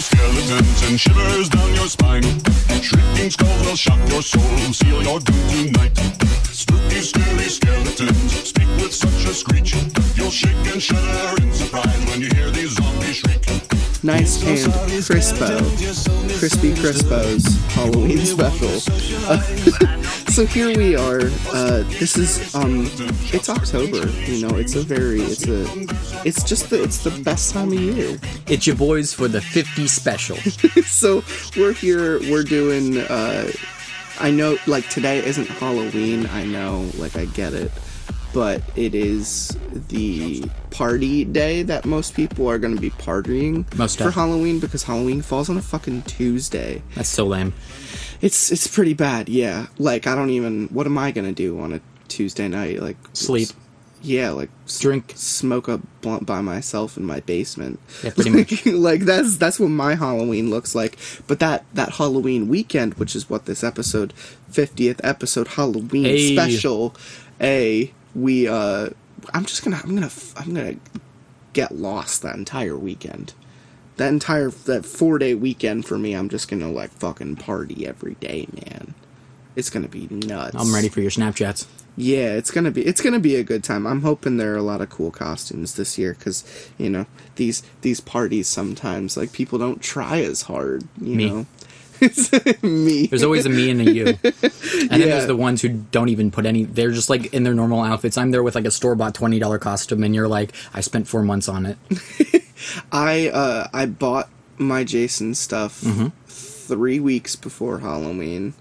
skeletons and shivers down your spine. Shrieking skulls will shock your soul, seal your doom tonight. Spooky, scary skeletons speak with such a screech. You'll shake and shudder in surprise when you hear these zombies shriek. Nice and Crispo, Crispy Crispo's Halloween special. Uh, so here we are. Uh, this is um, it's October. You know, it's a very, it's a, it's just the, it's the best time of year. It's your boys for the 50 special. so we're here. We're doing. Uh, I know, like today isn't Halloween. I know, like I get it, but it is the party day that most people are going to be partying Most for. Halloween because Halloween falls on a fucking Tuesday. That's so lame. It's it's pretty bad. Yeah, like I don't even. What am I gonna do on a Tuesday night? Like Sleep. Yeah, like Drink. smoke a blunt by myself in my basement. Yeah, pretty much. like that's that's what my Halloween looks like. But that that Halloween weekend, which is what this episode, fiftieth episode Halloween Hey. special, a we uh, I'm just gonna I'm gonna I'm gonna get lost that entire weekend. That entire that four day weekend for me, I'm just gonna like fucking party every day, man. It's gonna be nuts. I'm ready for your Snapchats. Yeah, it's gonna be it's gonna be a good time. I'm hoping there are a lot of cool costumes this year because you know these these parties sometimes like people don't try as hard. You Me. know, me. There's always a me and a you. And then there's the ones who don't even put any, they're just like in their normal outfits. I'm there with like a store bought $20 costume and you're like, I spent four months on it. I uh I bought my Jason stuff Mm-hmm. three weeks before Halloween,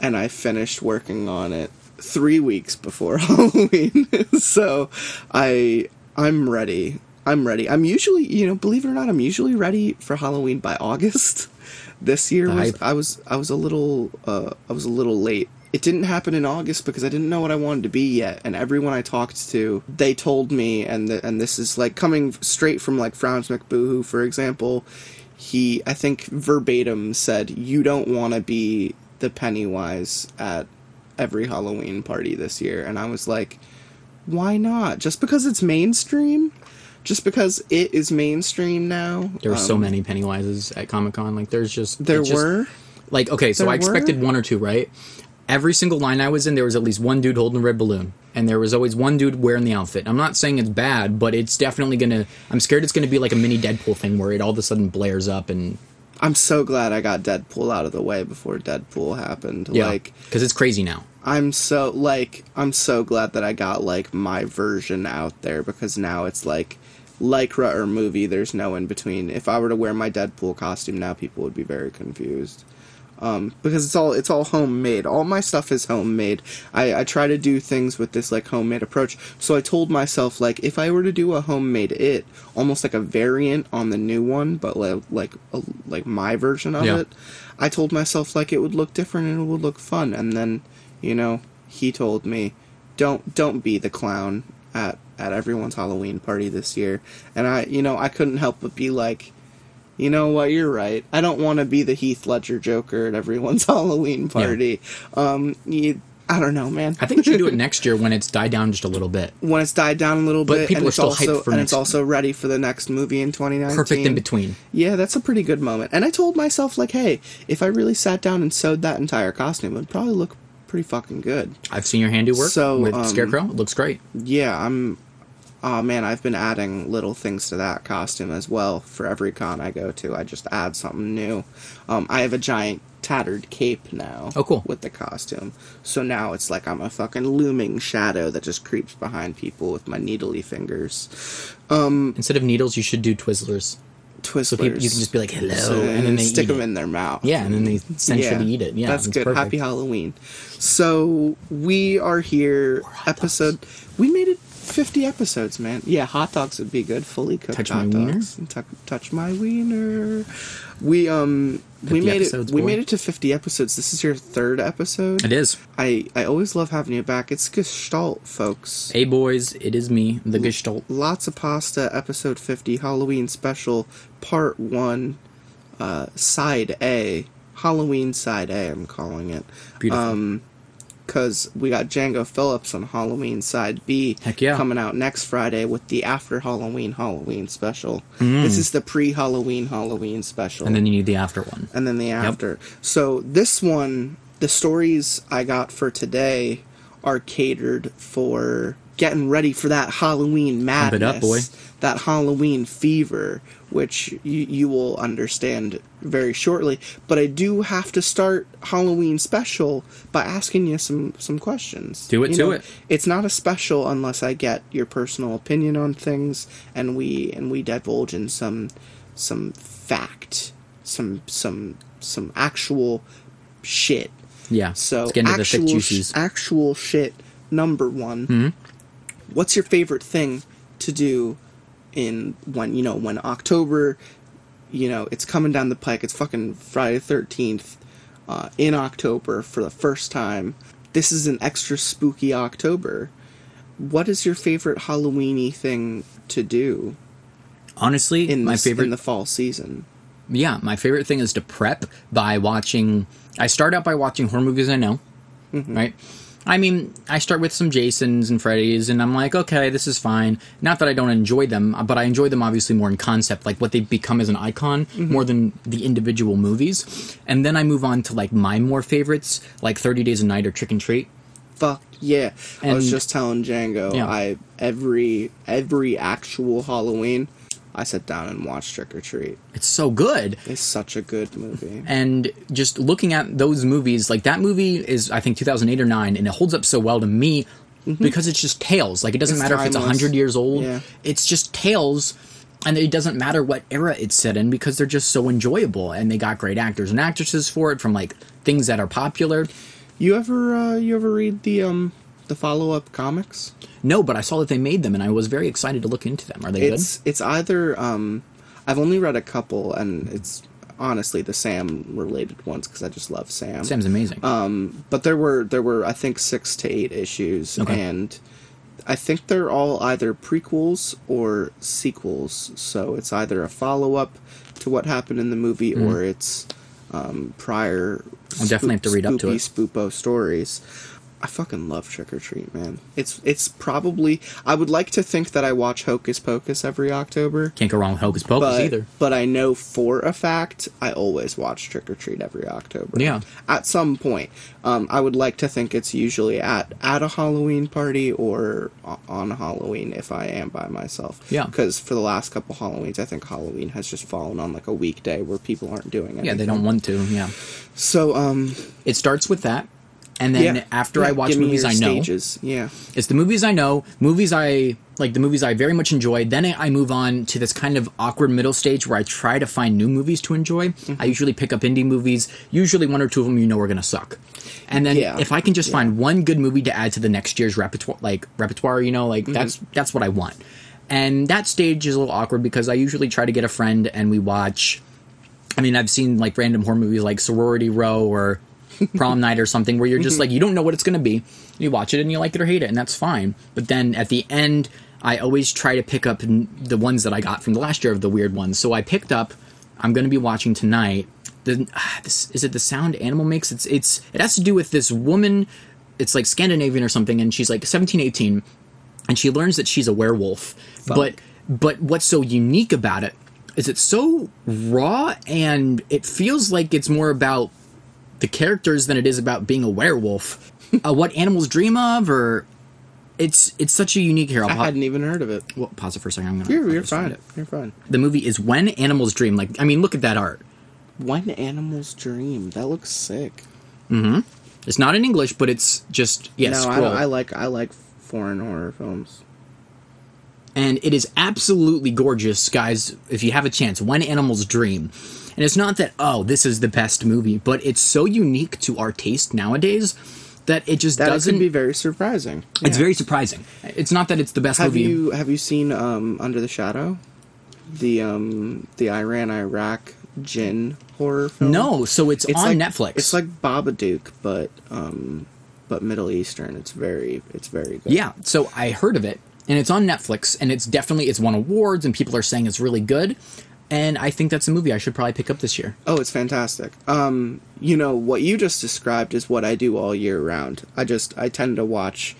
and I finished working on it three weeks before Halloween. so I I'm ready. I'm ready. I'm usually, you know, believe it or not, I'm usually ready for Halloween by August. This year was. I was I was a little uh I was a little late. It didn't happen in August because I didn't know what I wanted to be yet, and everyone I talked to, they told me, and the, and this is like coming straight from like Franz McBoohoo, for example. He, I think verbatim said, "You don't want to be the Pennywise at every Halloween party this year," and I was like, "Why not? Just because it's mainstream." Just because it is mainstream now. There were so um, many Pennywises at Comic Con. Like there's just, There just- were. like, okay, so There I expected were? one or two, right? Every single line I was in, there was at least one dude holding a red balloon. And there was always one dude wearing the outfit. I'm not saying it's bad, but it's definitely gonna. I'm scared it's gonna be like a mini Deadpool thing where it all of a sudden blares up and I'm so glad I got Deadpool out of the way before Deadpool happened. yeah, Like because it's crazy now. I'm so like I'm so glad that I got like my version out there because now it's like lycra or movie. There's no in between. If I were to wear my Deadpool costume now, people would be very confused. Um, because it's all it's all homemade. All my stuff is homemade. I, I try to do things with this like homemade approach. So I told myself like if I were to do a homemade it, almost like a variant on the new one, but like like a, like my version of Yeah. it, I told myself like it would look different and it would look fun. And then you know he told me don't don't be the clown at at everyone's Halloween party this year. And I you know I couldn't help but be like you know what? You're right. I don't want to be the Heath Ledger Joker at everyone's Halloween party. Um, you, I don't know, man. I think we should do it next year when it's died down just a little bit. when it's died down a little But bit, people and are it's still also hyped for and next- it's also ready for the next movie in 2019. Perfect in between. Yeah, that's a pretty good moment. And I told myself like, hey, if I really sat down and sewed that entire costume, it would probably look pretty fucking good. I've seen your handiwork So, with um, Scarecrow. It looks great. Yeah, I'm. Oh man, I've been adding little things to that costume as well. For every con I go to, I just add something new. Um, I have a giant tattered cape now. Oh, cool. With the costume, so now it's like I'm a fucking looming shadow that just creeps behind people with my needly fingers. Instead of needles, you should do Twizzlers. Twizzlers. So people, you can just be like, hello, So- and then they stick them it. in their mouth. Yeah, and then they sensually eat it. Yeah, that's good. perfect. Happy Halloween. So we are here. episode. We made it fifty episodes, man. Yeah, hot dogs would be good. Fully cooked Touch hot my wiener? dogs. And tuck- touch my wiener. We um we made episodes, it. We made it to fifty episodes. This is your third episode. It is. I I always love having you back. It's Gestalt, folks. Hey boys, it is me, the Gestalt. Lots of pasta. Episode fifty. Halloween special. Part one. Uh, side A. Halloween side A. I'm calling it. Beautiful. Um, because we got Django Phillips on Halloween Side B yeah. coming out next Friday with the after Halloween Halloween special. This is the pre Halloween Halloween special. Mm. and then you need the after one. and then the after. So this one, the stories I got for today are catered for getting ready for that Halloween madness, up, boy. that Halloween fever, which you, you will understand very shortly. But I do have to start Halloween special by asking you some some questions. Do it, You do know, it. It's not a special unless I get your personal opinion on things, and we and we divulge in some some fact, some some some actual shit. Yeah. So Let's get into the thick actual. Mm-hmm. actual shit. Number one. What's your favorite thing to do in when you know when October? You know it's coming down the pike. It's fucking Friday Thirteenth uh, in October for the first time. This is an extra spooky October. What is your favorite Halloweeny thing to do Honestly, in my this, favorite in the fall season? yeah, my favorite thing is to prep by watching. I start out by watching horror movies I know, Mm-hmm. right? I mean, I start with some Jasons and Freddys, and I'm like, okay, this is fine. Not that I don't enjoy them, but I enjoy them obviously more in concept, like what they've become as an icon, Mm-hmm. more than the individual movies. And then I move on to like my more favorites, like Thirty Days a Night or Trick and Treat. Fuck yeah! I was just telling Django. Yeah. I every every actual Halloween, I sat down and watched Trick or Treat. It's so good. It's such a good movie. and just looking at those movies like that movie is i think 2008 or 9 and it holds up so well to me because it's just tales like it doesn't It's matter if it's timeless. 100 years old Yeah. it's just tales and it doesn't matter what era it's set in because they're just so enjoyable and they got great actors and actresses for it from like things that are popular You ever uh, you ever read the um the follow up comics? no but i saw that they made them and i was very excited to look into them are they It's it's either um I've only read a couple and it's honestly the Sam related ones because I just love Sam. sam's amazing but there were there were I think six to eight issues, Okay. and I think they're all either prequels or sequels. So it's either a follow up to what happened in the movie, or it's um, prior. I'll definitely have to read up to it. Spoopo stories. I fucking love Trick or Treat, man. It's it's probably I would like to think that I watch Hocus Pocus every October. can't go wrong with hocus pocus But, either but I know for a fact I always watch Trick or Treat every October. Yeah. At some point, um, I would like to think it's usually at at a Halloween party or on Halloween if I am by myself. Yeah. Because for the last couple Halloweens, I think Halloween has just fallen on like a weekday where people aren't doing anything. yeah they don't want to yeah So um, it starts with that and then yeah. after Yeah, i watch give movies i know stages. Yeah. It's the movies I know, movies I like, the movies I very much enjoy. Then I move on to this kind of awkward middle stage where I try to find new movies to enjoy. Mm-hmm. I usually pick up indie movies. Usually, one or two of them you know are going to suck. And then Yeah. if I can just find one good movie to add to the next year's repertoire, like repertoire, you know, like Mm-hmm. that's that's what I want. And that stage is a little awkward because I usually try to get a friend and we watch. I mean, I've seen like random horror movies like Sorority Row or Prom Night or something where you're just like, you don't know what it's going to be. You watch it and you like it or hate it, and that's fine. But then at the end, I always try to pick up the ones that I got from the last year of the weird ones. So I picked up, I'm going to be watching tonight. The, ah, this, is it the sound Animal makes? It's, it's, it has to do with this woman. It's like Scandinavian or something, and she's like 17, 18, and she learns that she's a werewolf. But but what's so unique about it is it's so raw and it feels like it's more about the characters than it is about being a werewolf. uh, what animals dream of, or it's it's such a unique here. I'll hadn't even heard of it. well, pause it for a second. I'm gonna. You're, you're fine. it. You're fine. The movie is When Animals Dream. Like, I mean, look at that art. When animals dream, that looks sick. Mm-hmm. it's not in English, but it's just yeah. no, I. I like I like foreign horror films. and it is absolutely gorgeous, guys. If you have a chance, When Animals Dream, and it's not that oh this is the best movie, but it's so unique to our taste nowadays that it just That doesn't. could be very surprising. It's very surprising. It's not that it's the best Have movie. you have you seen um, Under the Shadow, the um, the Iran Iraq jinn horror film? no, so it's, on like, Netflix. It's like Babadook, but um, but Middle Eastern. It's very it's very good. Yeah, so I heard of it, and it's on Netflix, and it's definitely it's won awards, and people are saying it's really good. And I think that's a movie I should probably pick up this year. Oh, it's fantastic. Um, you know what you just described is what I do all year round. I just I tend to watch,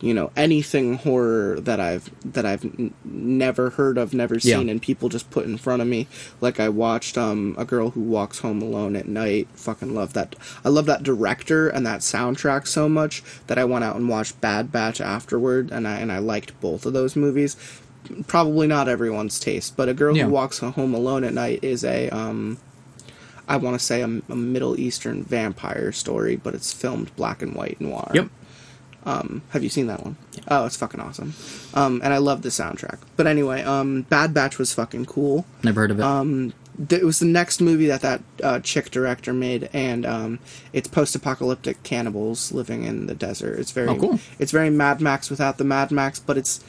you know, anything horror that I've that I've n- never heard of, never Yeah. seen, and people just put in front of me. Like I watched um a girl who walks home alone at night. Fucking love that. I love that director and that soundtrack so much that I went out and watched Bad Batch afterward, and I and I liked both of those movies. Probably not everyone's taste, but a girl Yeah. who walks home alone at night is a um I want to say a, a Middle Eastern vampire story, but it's filmed black and white noir. Yep. Have you seen that one? Oh, it's fucking awesome. Um, and I love the soundtrack. But anyway, um, Bad Batch was fucking cool. Never heard of it. Th- It was the next movie that that uh, chick director made, and um, it's post-apocalyptic cannibals living in the desert. It's very, Oh, cool. it's very Mad Max without the Mad Max, but it's,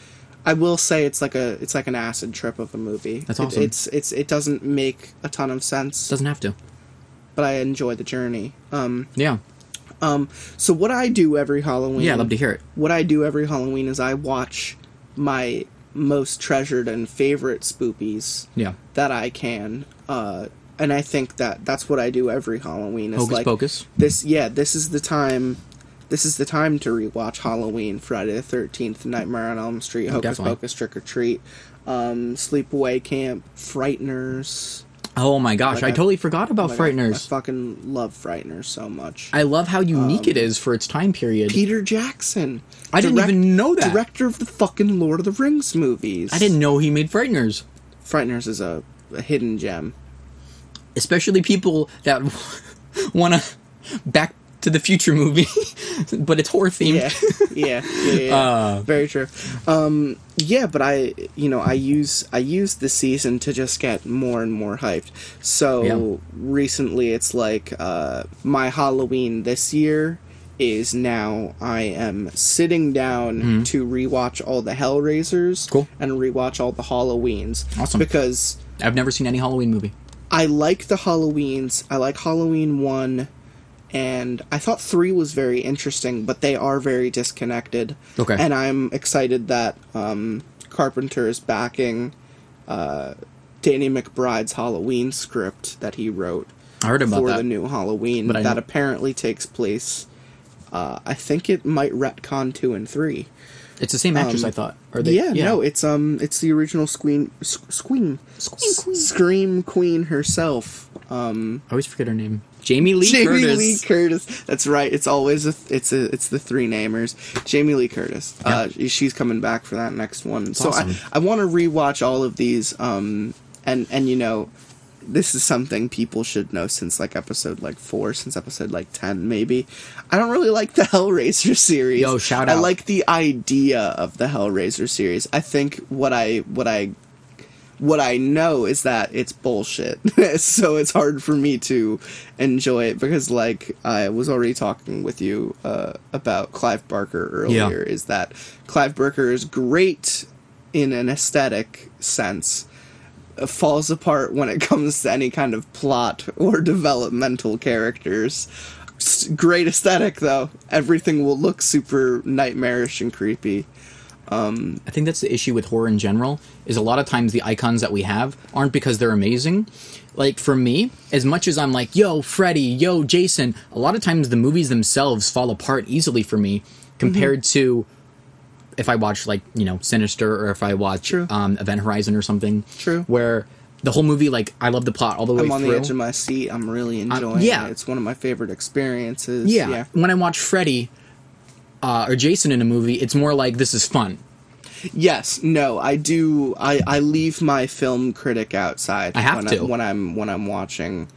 I will say it's like a, it's like an acid trip of a movie. That's It- awesome. it's, it's, it doesn't make a ton of sense, Doesn't have to. but I enjoy the journey. Um, Yeah. so what I do every Halloween, Yeah, I'd love to hear it. what I do every Halloween is I watch my most treasured and favorite spoopies Yeah. that I can. Uh, and I think that that's what I do every Halloween. Is Hocus like Pocus. this. Yeah, this is the time. This is the time to rewatch Halloween, Friday the Thirteenth, Nightmare on Elm Street, Hocus definitely. Pocus, Trick or Treat, um, Sleepaway Camp, Frighteners. Oh my gosh, Like, I I- totally forgot about Like, I- I, Frighteners. fucking love Frighteners so much. I love how unique it is for its time period. Peter Jackson. I didn't even know that. Director of the fucking Lord of the Rings movies. I didn't know he made Frighteners. Frighteners is a, a hidden gem. Especially people that want to Back to the Future movie, but it's horror themed. Yeah, yeah, yeah, yeah. Uh. Very true. Um, yeah, but I, you know, I use I use the season to just get more and more hyped. So recently, it's like uh, my Halloween this year is now I am sitting down to rewatch all the Hellraisers Mm-hmm. Cool. and rewatch all the Halloweens. Awesome. Because I've never seen any Halloween movie. I like the Halloweens. I like Halloween 1 and I thought 3 was very interesting, but they are very disconnected. Okay. And I'm excited that um, Carpenter is backing uh, Danny McBride's Halloween script that he wrote I heard about for that. the new Halloween But that know- apparently takes place uh, I think it might retcon 2 and 3. It's the same actress, I thought. Or they, yeah, no, it's um, it's the original Scream, Scream, Scream Queen. Scream Queen herself. Um, I always forget her name. Jamie Lee Jamie Curtis. Lee Curtis. That's right. It's always a, it's a, it's the three namers. Jamie Lee Curtis. Uh, she's coming back for that next one. so awesome. I, I want to rewatch all of these. Um, and and you know, this is something people should know since like episode like four, since episode like ten, maybe. I don't really like the Hellraiser series. Yo, shout out! I like the idea of the Hellraiser series. I think what I what I what I know is that it's bullshit. so it's hard for me to enjoy it because, like, I was already talking with you uh, about Clive Barker earlier. Is that Clive Barker is great in an aesthetic sense, uh, falls apart when it comes to any kind of plot or developmental characters. S- Great aesthetic, though. Everything will look super nightmarish and creepy. Um, I think that's the issue with horror in general. Is a lot of times the icons that we have aren't because they're amazing. Like for me, as much as I'm like, yo, Freddy, yo, Jason, a lot of times the movies themselves fall apart easily for me compared mm-hmm. to if I watch like you know Sinister or if I watch um, Event Horizon or something. True. Where the whole movie, like, I love the plot all the way I'm on through. the edge of my seat. I'm really uh, enjoying yeah. it. It's one of my favorite experiences. yeah. yeah. When I watch Freddy uh, or Jason in a movie, it's more like this is fun. Yes, no, I do. I, I leave my film critic outside. I have when to. I, when I'm when I'm watching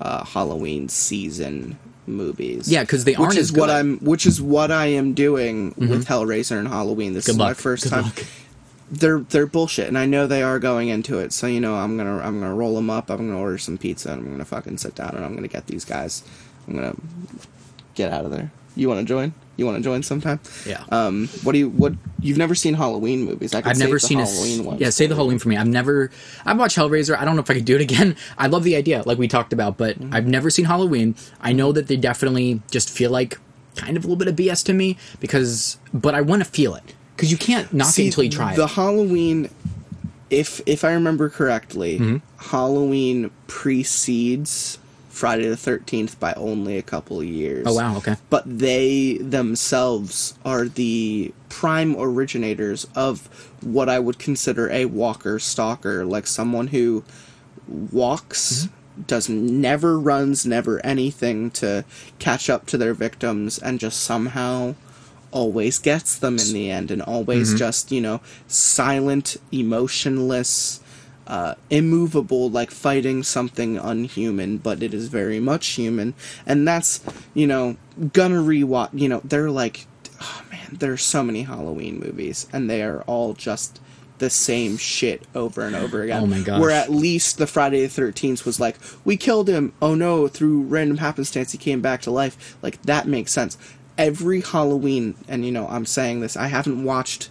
uh, Halloween season movies. Yeah, because they aren't is as what. Mm-hmm. I'm. Which is what I am doing with Hellraiser and Halloween. This Good is my first Good time. luck. They're they're bullshit, and I know they are going into it. So you know, I'm gonna I'm gonna roll them up. I'm gonna order some pizza, and I'm gonna fucking sit down, and I'm gonna get these guys. I'm gonna get out of there. You want to join? You want to join sometime? Yeah. Um. What do you? What you've never seen Halloween movies? I I've never the seen a Halloween s- ones yeah. Say the. Halloween for me. I've never. I've watched Hellraiser. I don't know if I could do it again. I love the idea, like we talked about, but Mm-hmm. I've never seen Halloween. I know that they definitely just feel like kind of a little bit of BS to me because, but I want to feel it because you can't knock See, it until you try the it. Halloween. if if I remember correctly, Mm-hmm. Halloween precedes Friday the Thirteenth by only a couple of years. Oh wow, okay. But they themselves are the prime originators of what I would consider a walker stalker, like someone who walks, mm-hmm. does never runs, never anything to catch up to their victims, and just somehow always gets them in the end, and always mm-hmm. just you know silent, emotionless. Uh, immovable, like fighting something unhuman, but it is very much human, and that's you know gonna rewatch. You know they're like, oh man, there's so many Halloween movies, and they are all just the same shit over and over again. Oh my gosh. Where at least the Friday the Thirteenth was like, we killed him. Oh no! Through random happenstance, he came back to life. Like that makes sense. Every Halloween, and you know, I'm saying this. I haven't watched.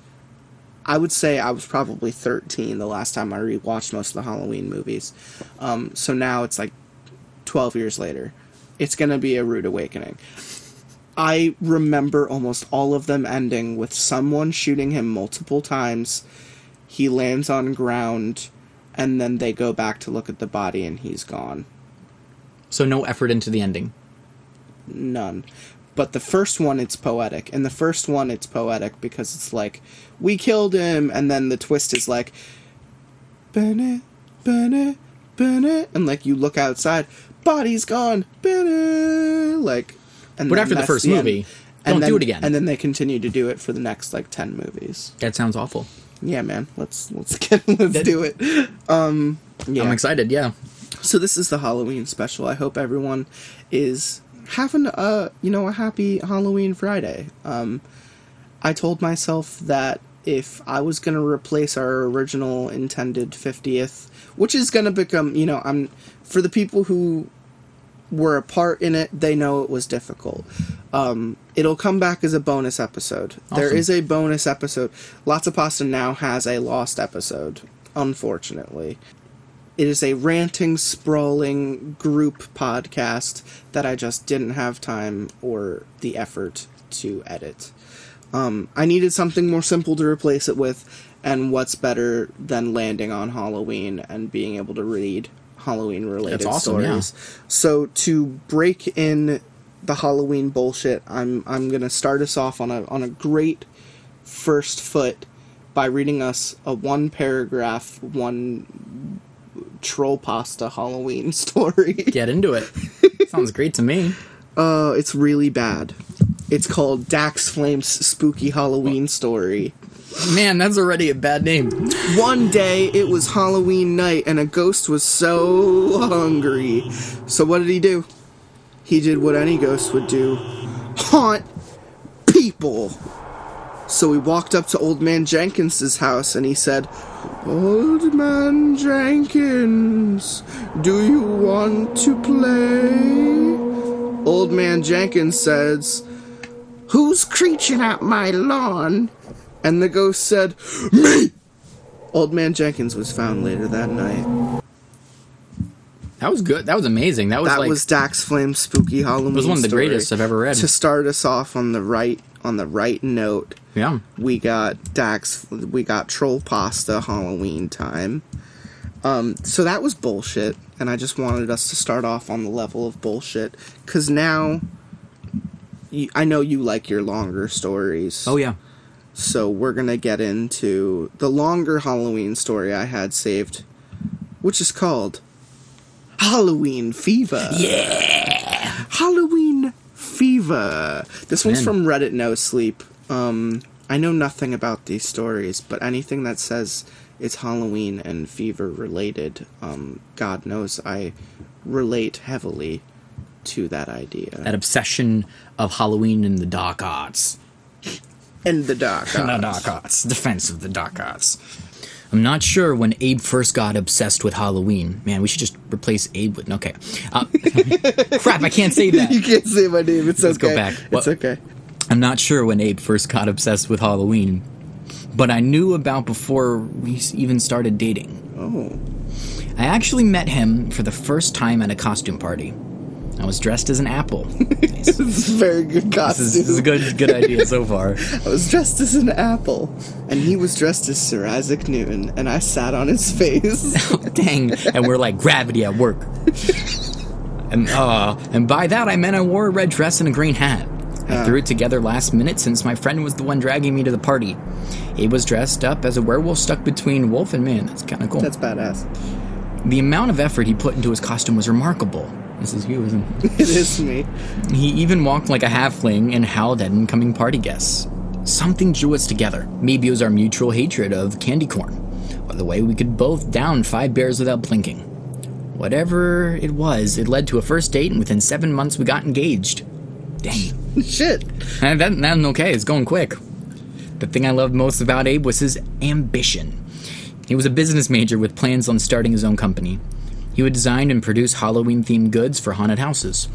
I would say I was probably 13 the last time I rewatched most of the Halloween movies. Um, so now it's like 12 years later. It's gonna be a rude awakening. I remember almost all of them ending with someone shooting him multiple times. He lands on ground, and then they go back to look at the body, and he's gone. So no effort into the ending. None. But the first one, it's poetic. And the first one, it's poetic because it's like, we killed him, and then the twist is like, Bennett, Bennett, Bennett, and like you look outside, body's gone, Bennett, like. And But after the first end. movie, And don't then- do it again. And then they continue to do it for the next like ten movies. That sounds awful. Yeah, man. Let's let's get let's do it. Um, yeah. I'm excited. Yeah. So this is the Halloween special. I hope everyone is having a you know a happy Halloween Friday. Um, I told myself that if I was gonna replace our original intended fiftieth, which is gonna become you know I'm for the people who were a part in it, they know it was difficult. Um, it'll come back as a bonus episode. There Awesome. is a bonus episode. Lots of Pasta now has a lost episode, unfortunately. It is a ranting, sprawling group podcast that I just didn't have time or the effort to edit. Um, I needed something more simple to replace it with, and what's better than landing on Halloween and being able to read Halloween related awesome, yeah. So to break in the Halloween bullshit, I'm I'm gonna start us off on a on a great first foot by reading us a one paragraph, one troll pasta Halloween story. Get into it. Sounds great to me. Uh, it's really bad. It's called Dax Flame's Spooky Halloween Story. Man, that's already a bad name. One day it was Halloween night and a ghost was so hungry. So what did he do? He did what any ghost would do haunt people. So he walked up to Old Man Jenkins's house and he said, Old Man Jenkins, do you want to play? Old Man Jenkins says, Who's creeching at my lawn? And the ghost said, Me! Old Man Jenkins was found later that night. That was good. That was amazing. That was That like was Dax Flame's spooky Halloween. was one of the greatest I've ever read. To start us off on the right on the right note, yeah. we got Dax. We got Troll Pasta Halloween time. Um, so that was bullshit, and I just wanted us to start off on the level of bullshit because now. You, I know you like your longer stories. Oh yeah. So we're gonna get into the longer Halloween story I had saved, which is called Halloween Fever. Yeah. Halloween Fever. This one's from Reddit No Sleep. Um, I know nothing about these stories, but anything that says it's Halloween and fever related, um, God knows I relate heavily to that idea. That obsession of Halloween and the dark arts. and the dark. The dark arts. Defense of the dark arts. I'm not sure when Abe first got obsessed with Halloween. Man, we should just replace Abe with. Okay. Uh, crap, I can't say that. You can't say my name. It's Let's okay. go back. It's okay. I'm not sure when Abe first got obsessed with Halloween, but I knew about before we even started dating. Oh. I actually met him for the first time at a costume party. I was dressed as an apple. This is a very good costume. this is a good good idea so far. I was dressed as an apple, and he was dressed as Sir Isaac Newton, and I sat on his face. Dang. And we're like gravity at work. And uh and by that I meant I wore a red dress and a green hat. I threw it together last minute since my friend was the one dragging me to the party. He was dressed up as a werewolf stuck between wolf and man. That's kind of cool. That's badass. the amount of effort he put into his costume was remarkable. This is you, isn't it? It is me. He even walked like a halfling and howled at incoming party guests. Something drew us together. Maybe it was our mutual hatred of candy corn, or the way we could both down five bears without blinking. Whatever it was, it led to a first date, and within seven months we got engaged. Dang. Shit. And that, that's okay, it's going quick. The thing I loved most about Abe was his ambition. He was a business major with plans on starting his own company. He would design and produce Halloween themed goods for haunted houses.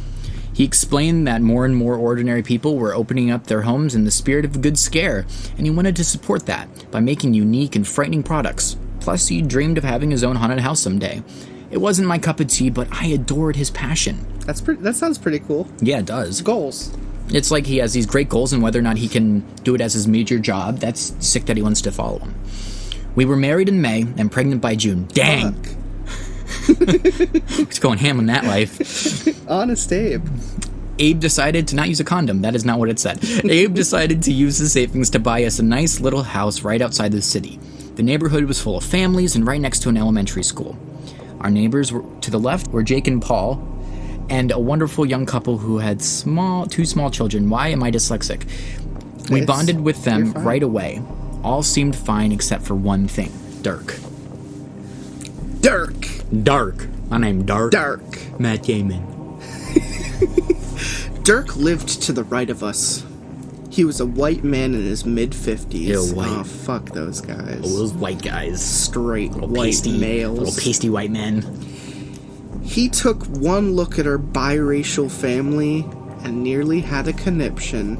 He explained that more and more ordinary people were opening up their homes in the spirit of a good scare, and he wanted to support that by making unique and frightening products. Plus, he dreamed of having his own haunted house someday. It wasn't my cup of tea, but I adored his passion. That's pretty. That sounds pretty cool. Yeah, it does. Goals. It's like he has these great goals, and whether or not he can do it as his major job, that's sick that he wants to follow him. We were married in May and pregnant by June. Dang! He's going ham on that life. Honest Abe. Abe decided to not use a condom. That is not what it said. Abe decided to use his savings to buy us a nice little house right outside the city. The neighborhood was full of families and right next to an elementary school. Our neighbors were to the left were Jake and Paul, and a wonderful young couple who had small two small children. Why am I dyslexic? We It's- bonded with them right away. All seemed fine except for one thing. Dirk. Dirk. Dark. My name Dark. Dirk. Matt Damon. Dirk lived to the right of us. He was a white man in his mid fifties. Oh fuck those guys. Oh, Those white guys. Straight Little white pasty males. Little pasty white men. He took one look at our biracial family and nearly had a conniption.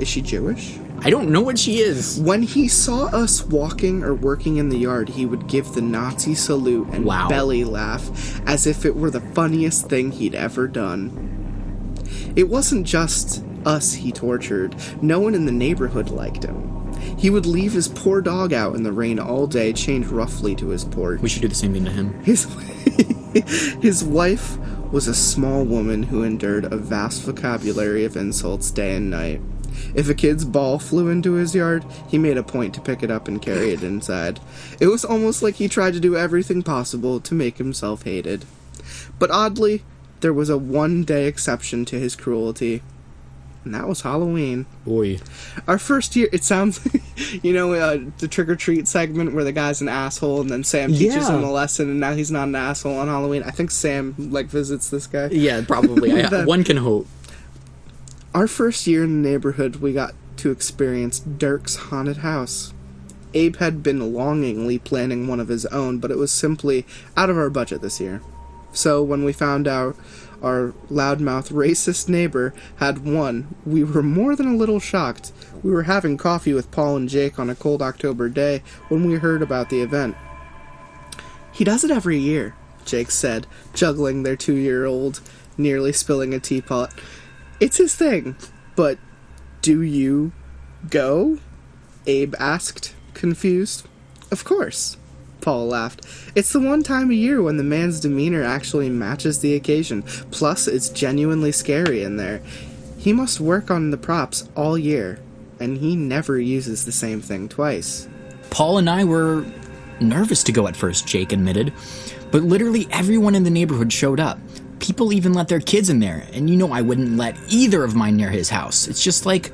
Is she Jewish? I don't know what she is. When he saw us walking or working in the yard, he would give the Nazi salute and Wow. belly laugh as if it were the funniest thing he'd ever done. It wasn't just us he tortured, no one in the neighborhood liked him. He would leave his poor dog out in the rain all day, chained roughly to his porch. We should do the same thing to him. His, his wife was a small woman who endured a vast vocabulary of insults day and night. If a kid's ball flew into his yard, he made a point to pick it up and carry it inside. It was almost like he tried to do everything possible to make himself hated. But oddly, there was a one day exception to his cruelty, and that was Halloween. Boy. Our first year, it sounds, you know, uh, the trick or treat segment where the guy's an asshole and then Sam teaches Yeah. him a lesson and now he's not an asshole on Halloween. I think Sam, like, visits this guy. Yeah, probably. I, one can hope. Our first year in the neighborhood, we got to experience Dirk's haunted house. Abe had been longingly planning one of his own, but it was simply out of our budget this year. So when we found out our loudmouth racist neighbor had one, we were more than a little shocked. We were having coffee with Paul and Jake on a cold October day when we heard about the event. He does it every year, Jake said, juggling their two year old, nearly spilling a teapot. It's his thing. But do you go? Abe asked, confused. Of course. Paul laughed. It's the one time a year when the man's demeanor actually matches the occasion. Plus, it's genuinely scary in there. He must work on the props all year, and he never uses the same thing twice. Paul and I were nervous to go at first, Jake admitted. But literally everyone in the neighborhood showed up. People even let their kids in there, and you know I wouldn't let either of mine near his house. It's just like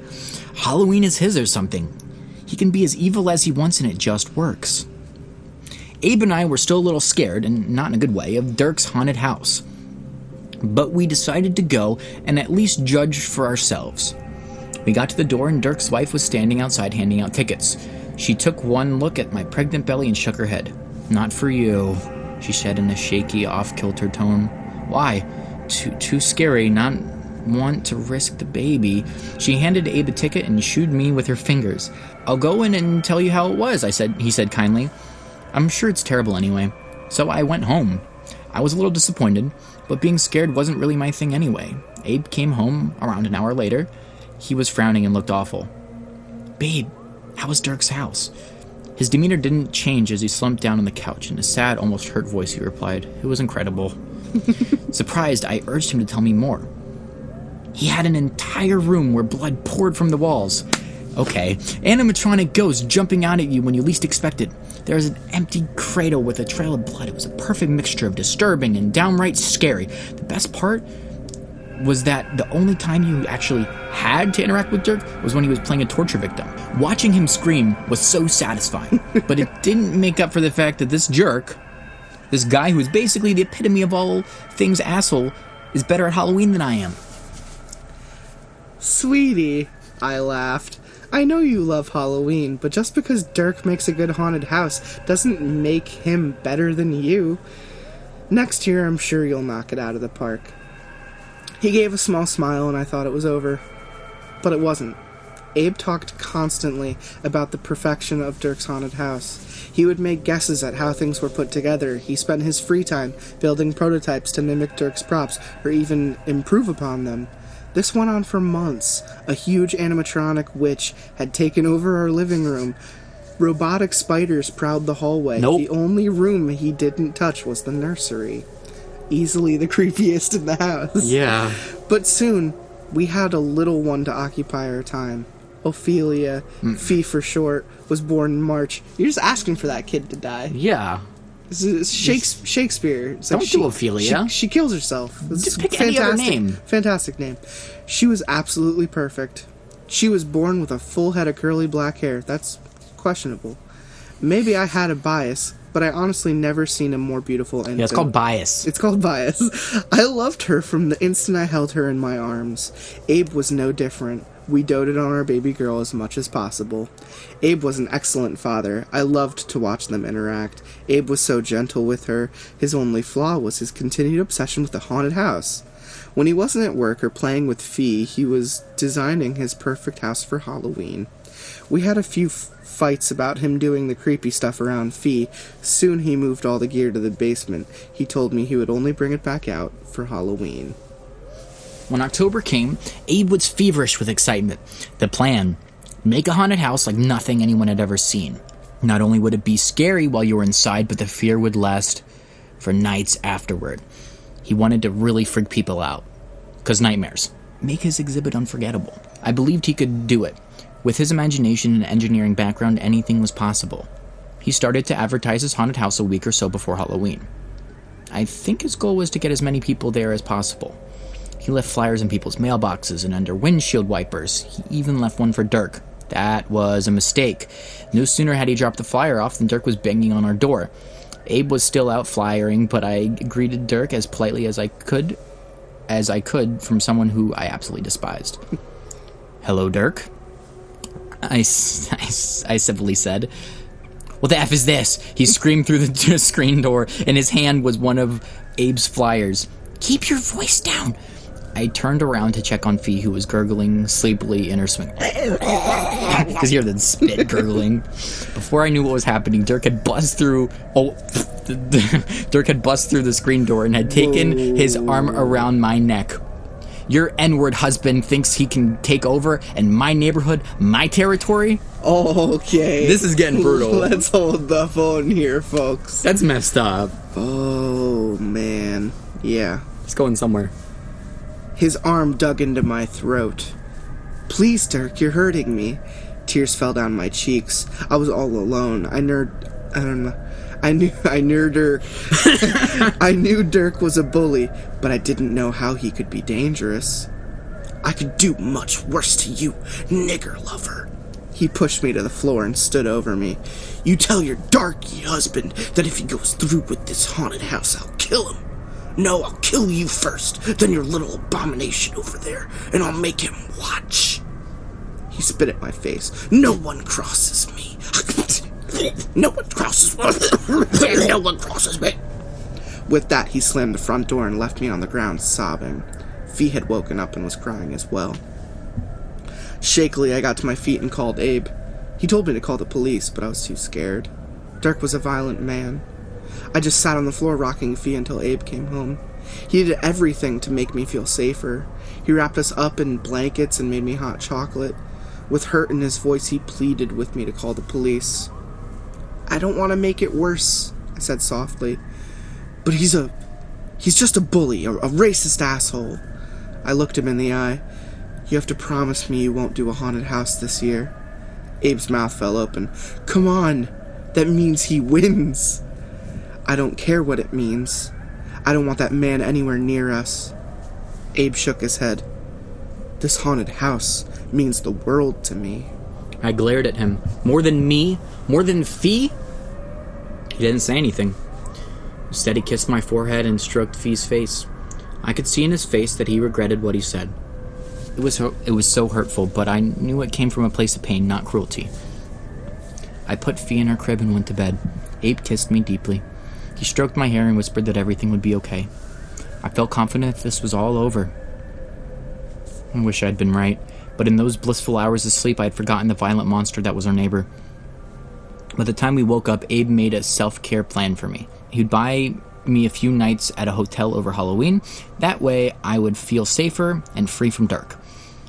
Halloween is his or something. He can be as evil as he wants, and it just works. Abe and I were still a little scared, and not in a good way, of Dirk's haunted house. But we decided to go and at least judge for ourselves. We got to the door, and Dirk's wife was standing outside handing out tickets. She took one look at my pregnant belly and shook her head. Not for you, she said in a shaky, off kilter tone. Why? Too, too scary, not want to risk the baby. She handed Abe a ticket and shooed me with her fingers. I'll go in and tell you how it was, I said, he said kindly. I'm sure it's terrible anyway. So I went home. I was a little disappointed, but being scared wasn't really my thing anyway. Abe came home around an hour later. He was frowning and looked awful. Babe, how was Dirk's house? His demeanor didn't change as he slumped down on the couch. In a sad, almost hurt voice, he replied, It was incredible. Surprised, I urged him to tell me more. He had an entire room where blood poured from the walls. Okay, animatronic ghosts jumping out at you when you least expect it. There was an empty cradle with a trail of blood. It was a perfect mixture of disturbing and downright scary. The best part was that the only time you actually had to interact with Dirk was when he was playing a torture victim. Watching him scream was so satisfying, but it didn't make up for the fact that this jerk, this guy who is basically the epitome of all things asshole, is better at Halloween than I am. Sweetie, I laughed. I know you love Halloween, but just because Dirk makes a good haunted house doesn't make him better than you. Next year, I'm sure you'll knock it out of the park. He gave a small smile, and I thought it was over. But it wasn't. Abe talked constantly about the perfection of Dirk's haunted house. He would make guesses at how things were put together. He spent his free time building prototypes to mimic Dirk's props or even improve upon them. This went on for months. A huge animatronic witch had taken over our living room. Robotic spiders prowled the hallway. Nope. The only room he didn't touch was the nursery. Easily the creepiest in the house. Yeah. But soon, we had a little one to occupy our time. Ophelia, mm. Fee for short, was born in March. You're just asking for that kid to die. Yeah. This is Shakes- Shakespeare. It's Don't do Ophelia. She, she kills herself. This Just pick any other name. Fantastic name. She was absolutely perfect. She was born with a full head of curly black hair. That's questionable. Maybe I had a bias, but I honestly never seen a more beautiful infant. Yeah, it's called bias. It's called bias. I loved her from the instant I held her in my arms. Abe was no different. We doted on our baby girl as much as possible. Abe was an excellent father. I loved to watch them interact. Abe was so gentle with her. His only flaw was his continued obsession with the haunted house. When he wasn't at work or playing with Fee, he was designing his perfect house for Halloween. We had a few f- fights about him doing the creepy stuff around Fee. Soon he moved all the gear to the basement. He told me he would only bring it back out for Halloween. When October came, Abe was feverish with excitement. The plan make a haunted house like nothing anyone had ever seen. Not only would it be scary while you were inside, but the fear would last for nights afterward. He wanted to really freak people out. Because nightmares. Make his exhibit unforgettable. I believed he could do it. With his imagination and engineering background, anything was possible. He started to advertise his haunted house a week or so before Halloween. I think his goal was to get as many people there as possible. He left flyers in people's mailboxes and under windshield wipers. He even left one for Dirk. That was a mistake. No sooner had he dropped the flyer off than Dirk was banging on our door. Abe was still out flyering, but I greeted Dirk as politely as I could, as I could from someone who I absolutely despised. Hello, Dirk. I I civilly said. What the F is this? He screamed through the screen door, and his hand was one of Abe's flyers. Keep your voice down. I turned around to check on Fee, who was gurgling sleepily in her swing. Because you hear the spit gurgling. Before I knew what was happening, Dirk had bust through. Oh, Dirk had bust through the screen door and had taken his arm around my neck. Your N-word husband thinks he can take over in my neighborhood, my territory. Okay. This is getting brutal. Let's hold the phone here, folks. That's messed up. Oh, man. Yeah. It's going somewhere. His arm dug into my throat. Please, Dirk, you're hurting me. Tears fell down my cheeks. I was all alone. I nerd. I don't know. I knew. I knew Dirk. I knew Dirk was a bully, but I didn't know how he could be dangerous. I could do much worse to you, nigger lover. He pushed me to the floor and stood over me. You tell your darky husband that if he goes through with this haunted house, I'll kill him. No, I'll kill you first, then your little abomination over there, and I'll make him watch. He spit at my face. No one crosses me. No one crosses me. No one crosses me. With that, he slammed the front door and left me on the ground sobbing. Fee had woken up and was crying as well. Shakily, I got to my feet and called Abe. He told me to call the police, but I was too scared. Dirk was a violent man. I just sat on the floor rocking Fee until Abe came home. He did everything to make me feel safer. He wrapped us up in blankets and made me hot chocolate. With hurt in his voice, he pleaded with me to call the police. I don't want to make it worse, I said softly. But he's a. He's just a bully, a, a racist asshole. I looked him in the eye. You have to promise me you won't do a haunted house this year. Abe's mouth fell open. Come on! That means he wins! I don't care what it means. I don't want that man anywhere near us. Abe shook his head. This haunted house means the world to me. I glared at him. More than me? More than Fee? He didn't say anything. Instead, he kissed my forehead and stroked Fee's face. I could see in his face that he regretted what he said. It was it was so hurtful, but I knew it came from a place of pain, not cruelty. I put Fee in her crib and went to bed. Abe kissed me deeply. He stroked my hair and whispered that everything would be okay. I felt confident this was all over. I wish I'd been right, but in those blissful hours of sleep, I had forgotten the violent monster that was our neighbor. By the time we woke up, Abe made a self care plan for me. He'd buy me a few nights at a hotel over Halloween. That way, I would feel safer and free from dark.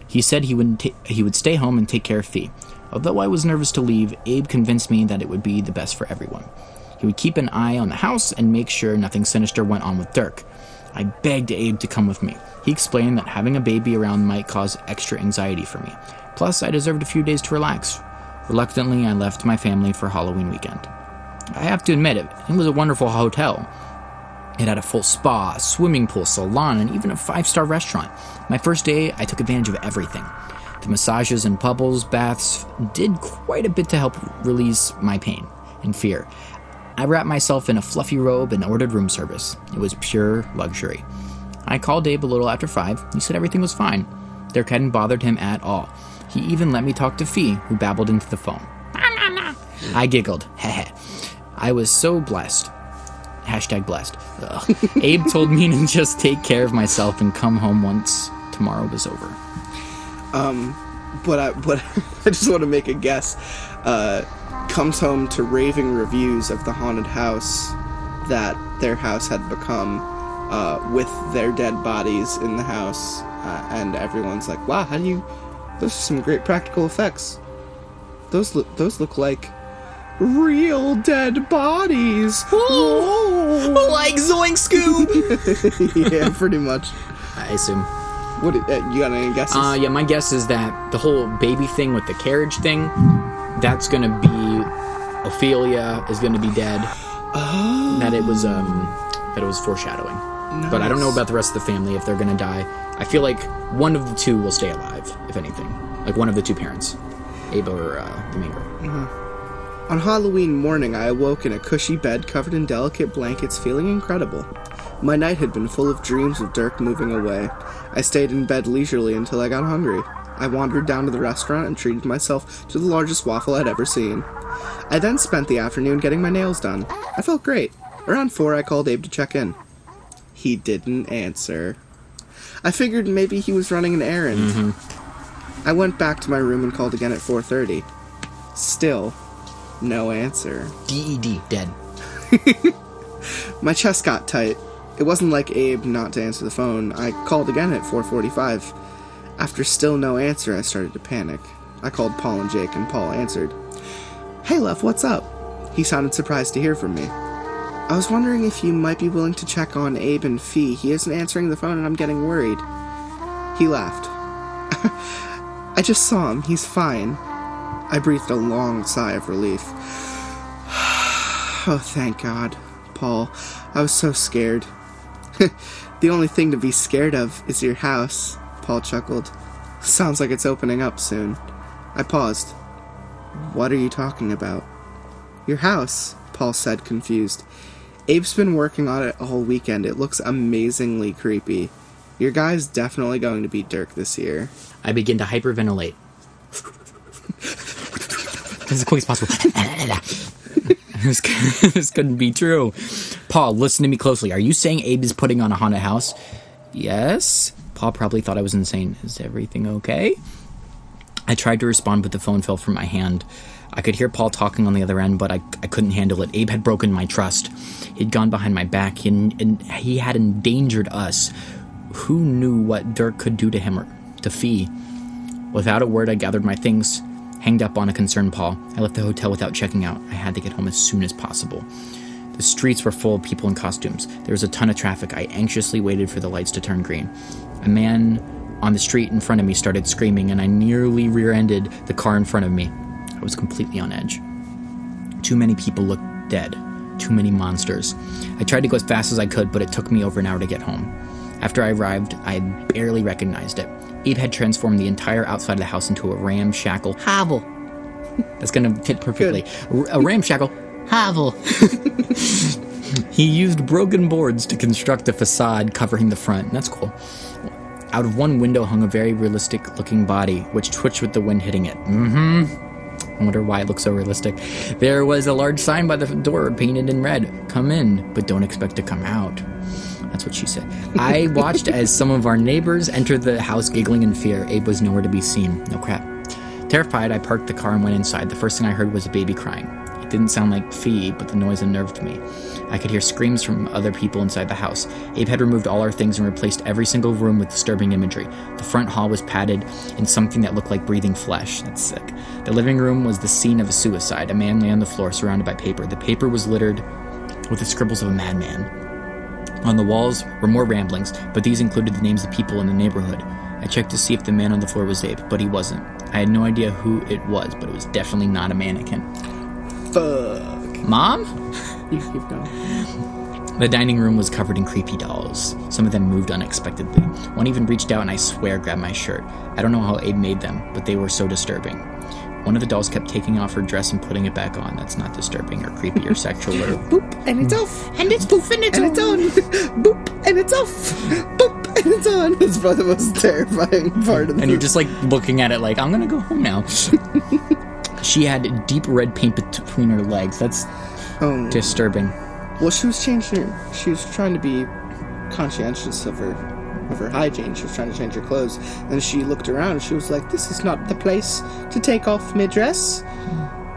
He said he would ta- he would stay home and take care of Fee. Although I was nervous to leave, Abe convinced me that it would be the best for everyone. He would keep an eye on the house and make sure nothing sinister went on with Dirk. I begged Abe to come with me. He explained that having a baby around might cause extra anxiety for me. Plus, I deserved a few days to relax. Reluctantly, I left my family for Halloween weekend. I have to admit, it, it was a wonderful hotel. It had a full spa, swimming pool, salon, and even a five star restaurant. My first day, I took advantage of everything. The massages and bubbles baths did quite a bit to help release my pain and fear. I wrapped myself in a fluffy robe and ordered room service. It was pure luxury. I called Abe a little after five. He said everything was fine. Dirk hadn't bothered him at all. He even let me talk to Fee, who babbled into the phone. I giggled. Heh I was so blessed. Hashtag blessed. Ugh. Abe told me to just take care of myself and come home once tomorrow was over. Um, But I, but I just want to make a guess. Uh, comes home to raving reviews of the haunted house that their house had become, uh, with their dead bodies in the house, uh, and everyone's like, "Wow, how do you? Those are some great practical effects. Those look, those look like." Real dead bodies. Whoa. Like Zoink Scoob! yeah, pretty much. I assume. What uh, you got any guesses? Uh, yeah, my guess is that the whole baby thing with the carriage thing, that's gonna be Ophelia is gonna be dead. That it was um that it was foreshadowing. But I don't know about the rest of the family if they're gonna die. I feel like one of the two will stay alive, if anything. Like one of the two parents, Ava or uh, the main girl. On Halloween morning, I awoke in a cushy bed covered in delicate blankets, feeling incredible. My night had been full of dreams of Dirk moving away. I stayed in bed leisurely until I got hungry. I wandered down to the restaurant and treated myself to the largest waffle I'd ever seen. I then spent the afternoon getting my nails done. I felt great. Around 4, I called Abe to check in. He didn't answer. I figured maybe he was running an errand. Mm-hmm. I went back to my room and called again at 4:30. Still, no answer. DED dead. My chest got tight. It wasn't like Abe not to answer the phone. I called again at 4:45. After still no answer, I started to panic. I called Paul and Jake, and Paul answered. Hey, Lef, what's up? He sounded surprised to hear from me. I was wondering if you might be willing to check on Abe and Fee. He isn't answering the phone, and I'm getting worried. He laughed. I just saw him. He's fine. I breathed a long sigh of relief. Oh, thank God. Paul, I was so scared. the only thing to be scared of is your house, Paul chuckled. Sounds like it's opening up soon. I paused. What are you talking about? Your house, Paul said, confused. Abe's been working on it all weekend. It looks amazingly creepy. Your guy's definitely going to beat Dirk this year. I begin to hyperventilate. as quick as possible. this, this couldn't be true. Paul, listen to me closely. Are you saying Abe is putting on a haunted house? Yes. Paul probably thought I was insane. Is everything okay? I tried to respond, but the phone fell from my hand. I could hear Paul talking on the other end, but I, I couldn't handle it. Abe had broken my trust. He'd gone behind my back, and, and he had endangered us. Who knew what Dirk could do to him or to Fee? Without a word, I gathered my things, hanged up on a concerned Paul. I left the hotel without checking out. I had to get home as soon as possible. The streets were full of people in costumes. There was a ton of traffic. I anxiously waited for the lights to turn green. A man on the street in front of me started screaming, and I nearly rear ended the car in front of me. I was completely on edge. Too many people looked dead. Too many monsters. I tried to go as fast as I could, but it took me over an hour to get home. After I arrived, I barely recognized it. Abe had transformed the entire outside of the house into a ramshackle hovel. That's gonna fit perfectly. A ramshackle hovel. he used broken boards to construct a facade covering the front. That's cool. Out of one window hung a very realistic looking body, which twitched with the wind hitting it. Mm-hmm. I wonder why it looks so realistic. There was a large sign by the door painted in red Come in, but don't expect to come out. That's what she said. I watched as some of our neighbors entered the house giggling in fear. Abe was nowhere to be seen. No crap. Terrified, I parked the car and went inside. The first thing I heard was a baby crying. It didn't sound like Fee, but the noise unnerved me. I could hear screams from other people inside the house. Abe had removed all our things and replaced every single room with disturbing imagery. The front hall was padded in something that looked like breathing flesh. That's sick. The living room was the scene of a suicide. A man lay on the floor surrounded by paper. The paper was littered with the scribbles of a madman. On the walls were more ramblings, but these included the names of people in the neighborhood. I checked to see if the man on the floor was Abe, but he wasn't. I had no idea who it was, but it was definitely not a mannequin. Fuck. Mom? You keep going. The dining room was covered in creepy dolls. Some of them moved unexpectedly. One even reached out and I swear grabbed my shirt. I don't know how Abe made them, but they were so disturbing. One of the dolls kept taking off her dress and putting it back on. That's not disturbing or creepy or sexual or Boop, and it's off. And it's poof and it's And it's on. Boop, and it's off. Boop, and it's on. It's probably the most terrifying part of the and you're just like looking at it like I'm gonna go home now. she had deep red paint between her legs. That's Oh. disturbing. Well, she was changing her. She was trying to be conscientious of her of her hygiene. She was trying to change her clothes, and she looked around. and She was like, "This is not the place to take off my dress.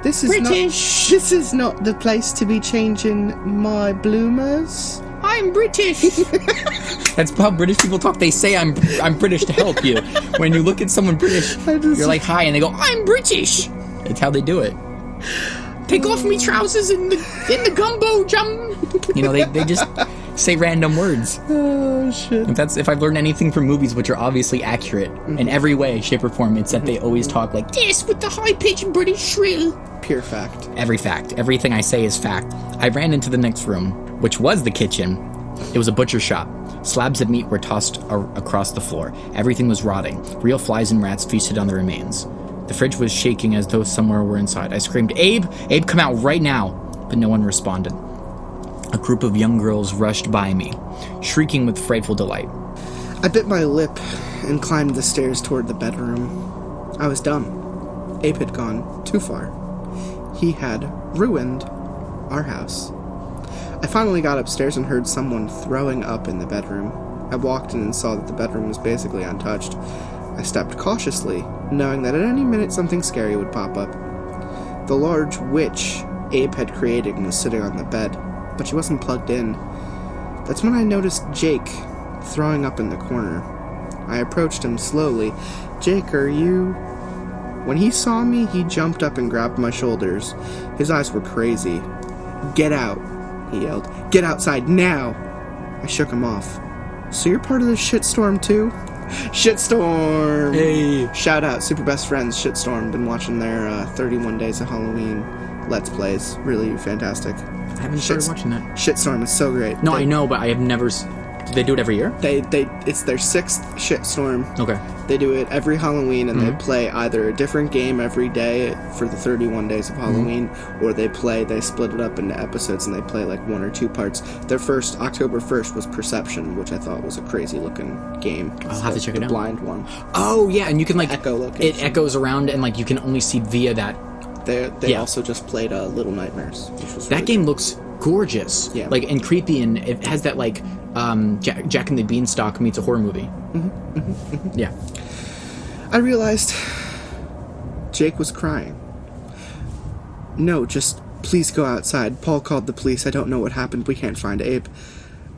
This is British. not. This is not the place to be changing my bloomers." I'm British. That's how British people talk. They say I'm I'm British to help you. When you look at someone British, just- you're like hi, and they go I'm British. That's how they do it. Take off me trousers in the in the gumbo jump. You know they, they just say random words. Oh shit! If that's if I've learned anything from movies, which are obviously accurate mm-hmm. in every way, shape, or form, it's that they mm-hmm. always talk like this with the high pitched British shrill. Pure fact. Every fact, everything I say is fact. I ran into the next room, which was the kitchen. It was a butcher shop. Slabs of meat were tossed a- across the floor. Everything was rotting. Real flies and rats feasted on the remains. The fridge was shaking as though somewhere were inside. I screamed, Abe! Abe, come out right now! But no one responded. A group of young girls rushed by me, shrieking with frightful delight. I bit my lip and climbed the stairs toward the bedroom. I was dumb. Abe had gone too far. He had ruined our house. I finally got upstairs and heard someone throwing up in the bedroom. I walked in and saw that the bedroom was basically untouched. I stepped cautiously, knowing that at any minute something scary would pop up. The large witch Abe had created was sitting on the bed, but she wasn't plugged in. That's when I noticed Jake throwing up in the corner. I approached him slowly. Jake, are you. When he saw me, he jumped up and grabbed my shoulders. His eyes were crazy. Get out, he yelled. Get outside now! I shook him off. So you're part of this shitstorm too? Shitstorm! Hey! Shout out, super best friends, Shitstorm. Been watching their uh, 31 Days of Halloween Let's Plays. Really fantastic. I haven't started watching that. Shitstorm is so great. No, they, I know, but I have never. s- Do they do it every year? They, they, it's their sixth Shitstorm. Okay. They do it every Halloween, and Mm-hmm. they play either a different game every day for the 31 days of Mm-hmm. Halloween, or they play, they split it up into episodes and they play like one or two parts. Their first, October 1st, was Perception, which I thought was a crazy looking game. I'll have to The- check it out. blind one. Oh yeah, and you can like Echo It echoes around, and like you can only see via that. They, they Yeah. also just played uh, Little Nightmares, which was That really game looks gorgeous. Yeah. Like and creepy, and it has that like um, Jack, Jack and the Beanstalk meets a horror movie. Mm-hmm, Yeah. I realized Jake was crying. No, just please go outside. Paul called the police. I don't know what happened. We can't find Abe.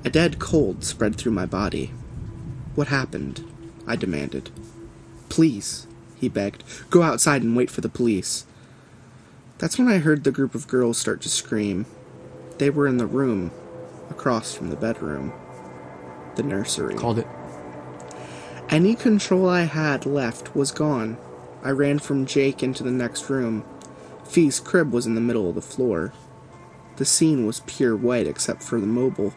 A dead cold spread through my body. What happened? I demanded. Please, he begged. Go outside and wait for the police. That's when I heard the group of girls start to scream. They were in the room, across from the bedroom. The nursery. Called it. Any control I had left was gone. I ran from Jake into the next room. Fee's crib was in the middle of the floor. The scene was pure white except for the mobile.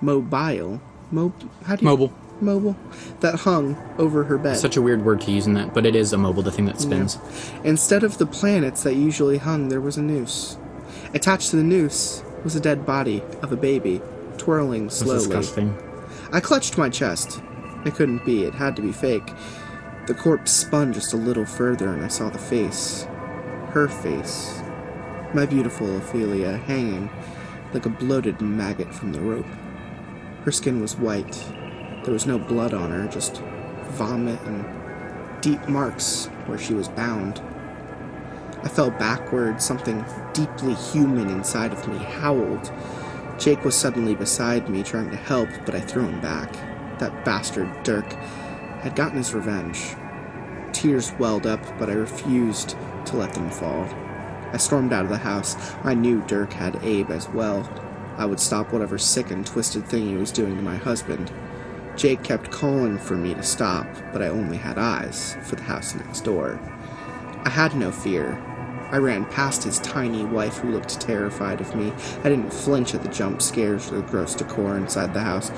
Mobile? Mo- how do you. Mobile. Mobile? That hung over her bed. Such a weird word to use in that, but it is a mobile, the thing that spins. Instead of the planets that usually hung, there was a noose. Attached to the noose was a dead body of a baby, twirling slowly. disgusting. I clutched my chest. It couldn't be, it had to be fake. The corpse spun just a little further and I saw the face. Her face. My beautiful Ophelia hanging like a bloated maggot from the rope. Her skin was white. There was no blood on her, just vomit and deep marks where she was bound. I fell backward, something deeply human inside of me howled. Jake was suddenly beside me, trying to help, but I threw him back. That bastard Dirk had gotten his revenge. Tears welled up, but I refused to let them fall. I stormed out of the house. I knew Dirk had Abe as well. I would stop whatever sick and twisted thing he was doing to my husband. Jake kept calling for me to stop, but I only had eyes for the house next door. I had no fear. I ran past his tiny wife who looked terrified of me. I didn't flinch at the jump scares or the gross decor inside the house.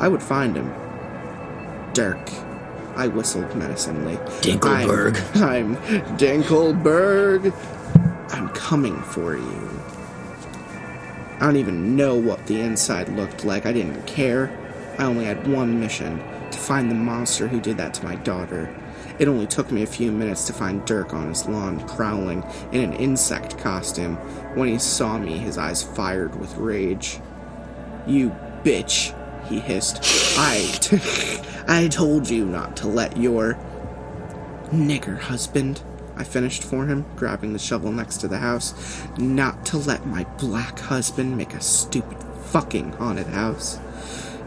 I would find him. Dirk. I whistled menacingly. Dinkleberg. I'm, I'm Dinkleberg. I'm coming for you. I don't even know what the inside looked like. I didn't care. I only had one mission to find the monster who did that to my daughter. It only took me a few minutes to find Dirk on his lawn, prowling in an insect costume. When he saw me, his eyes fired with rage. You bitch, he hissed. I, I told you not to let your nigger husband, I finished for him, grabbing the shovel next to the house, not to let my black husband make a stupid fucking haunted house.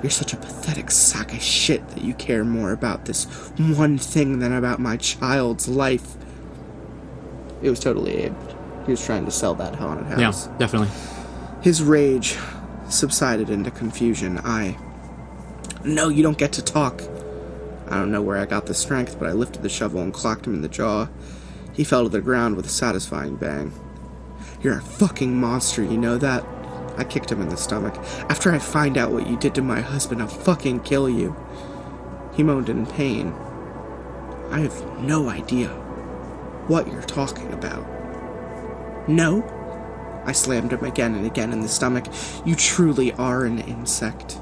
You're such a pathetic sack of shit that you care more about this one thing than about my child's life. It was totally Abe. He was trying to sell that haunted house. Yeah, definitely. His rage subsided into confusion. I. No, you don't get to talk. I don't know where I got the strength, but I lifted the shovel and clocked him in the jaw. He fell to the ground with a satisfying bang. You're a fucking monster, you know that? I kicked him in the stomach. After I find out what you did to my husband, I'll fucking kill you. He moaned in pain. I have no idea what you're talking about. No? I slammed him again and again in the stomach. You truly are an insect.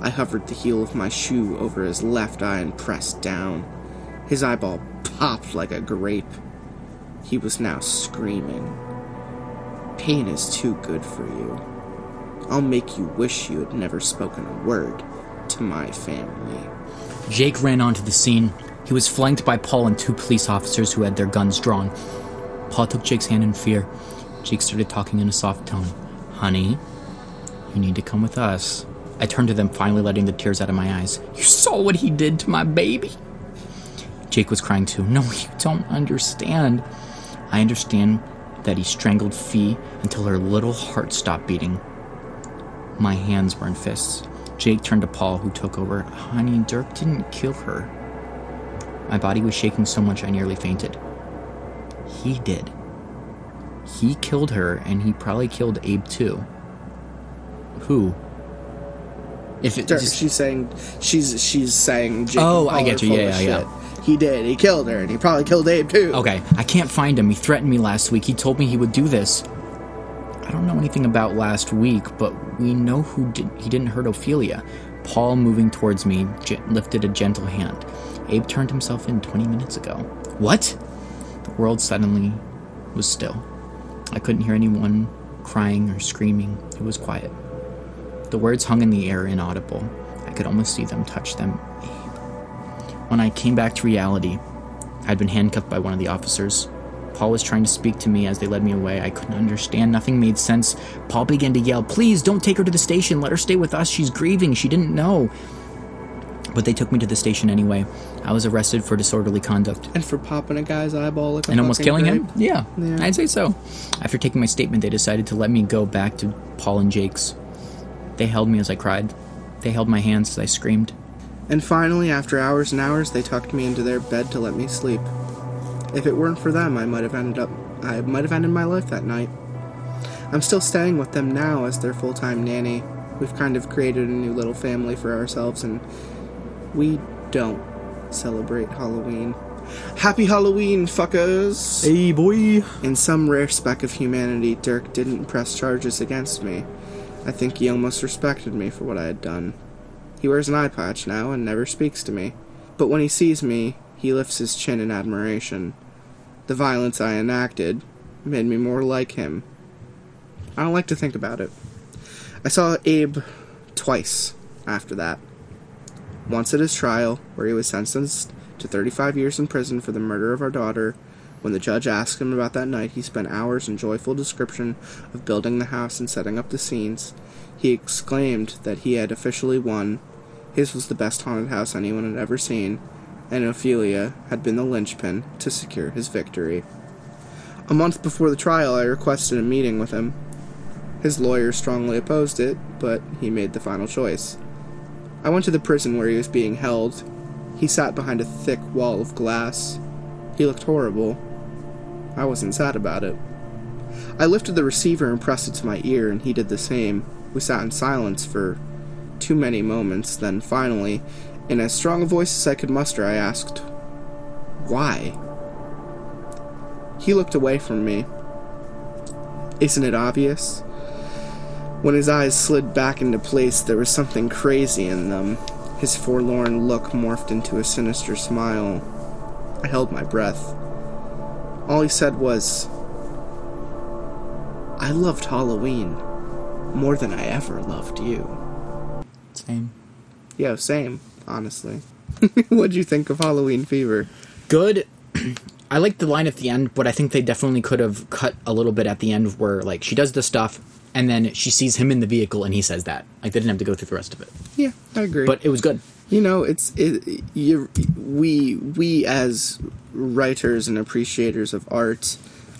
I hovered the heel of my shoe over his left eye and pressed down. His eyeball popped like a grape. He was now screaming. Pain is too good for you. I'll make you wish you had never spoken a word to my family. Jake ran onto the scene. He was flanked by Paul and two police officers who had their guns drawn. Paul took Jake's hand in fear. Jake started talking in a soft tone. Honey, you need to come with us. I turned to them, finally letting the tears out of my eyes. You saw what he did to my baby? Jake was crying too. No, you don't understand. I understand that he strangled Fee until her little heart stopped beating. My hands were in fists. Jake turned to Paul, who took over. Honey, Dirk didn't kill her. My body was shaking so much I nearly fainted. He did. He killed her, and he probably killed Abe too. Who? If it Dirk, just, she's saying she's she's saying. Jake Oh, I get you. Yeah, yeah, yeah. He did. He killed her, and he probably killed Abe too. Okay, I can't find him. He threatened me last week. He told me he would do this. I don't know anything about last week, but we know who did. He didn't hurt Ophelia. Paul, moving towards me, lifted a gentle hand. Abe turned himself in 20 minutes ago. What? The world suddenly was still. I couldn't hear anyone crying or screaming. It was quiet. The words hung in the air, inaudible. I could almost see them touch them. When I came back to reality, I'd been handcuffed by one of the officers. Paul was trying to speak to me as they led me away. I couldn't understand. Nothing made sense. Paul began to yell, Please don't take her to the station. Let her stay with us. She's grieving. She didn't know. But they took me to the station anyway. I was arrested for disorderly conduct And for popping a guy's eyeball like a and almost killing him? Yeah, Yeah. I'd say so. After taking my statement, they decided to let me go back to Paul and Jake's. They held me as I cried. They held my hands as I screamed. And finally, after hours and hours, they tucked me into their bed to let me sleep. If it weren't for them, I might have ended up I might have ended my life that night. I'm still staying with them now as their full-time nanny. We've kind of created a new little family for ourselves and we don't celebrate Halloween. Happy Halloween, fuckers! Hey, boy. In some rare speck of humanity, Dirk didn't press charges against me. I think he almost respected me for what I had done. He wears an eye patch now and never speaks to me. But when he sees me, he lifts his chin in admiration. The violence I enacted made me more like him. I don't like to think about it. I saw Abe twice after that. Once at his trial, where he was sentenced to 35 years in prison for the murder of our daughter. When the judge asked him about that night, he spent hours in joyful description of building the house and setting up the scenes. He exclaimed that he had officially won. His was the best haunted house anyone had ever seen, and Ophelia had been the linchpin to secure his victory. A month before the trial, I requested a meeting with him. His lawyer strongly opposed it, but he made the final choice. I went to the prison where he was being held. He sat behind a thick wall of glass. He looked horrible. I wasn't sad about it. I lifted the receiver and pressed it to my ear, and he did the same. We sat in silence for too many moments, then finally, in as strong a voice as I could muster, I asked, Why? He looked away from me. Isn't it obvious? When his eyes slid back into place, there was something crazy in them. His forlorn look morphed into a sinister smile. I held my breath. All he said was, I loved Halloween more than I ever loved you. Same. Yeah, same, honestly. What'd you think of Halloween Fever? Good. I like the line at the end, but I think they definitely could have cut a little bit at the end where, like, she does the stuff and then she sees him in the vehicle and he says that. Like, they didn't have to go through the rest of it. Yeah, I agree. But it was good. you know, it's it, you we we as writers and appreciators of art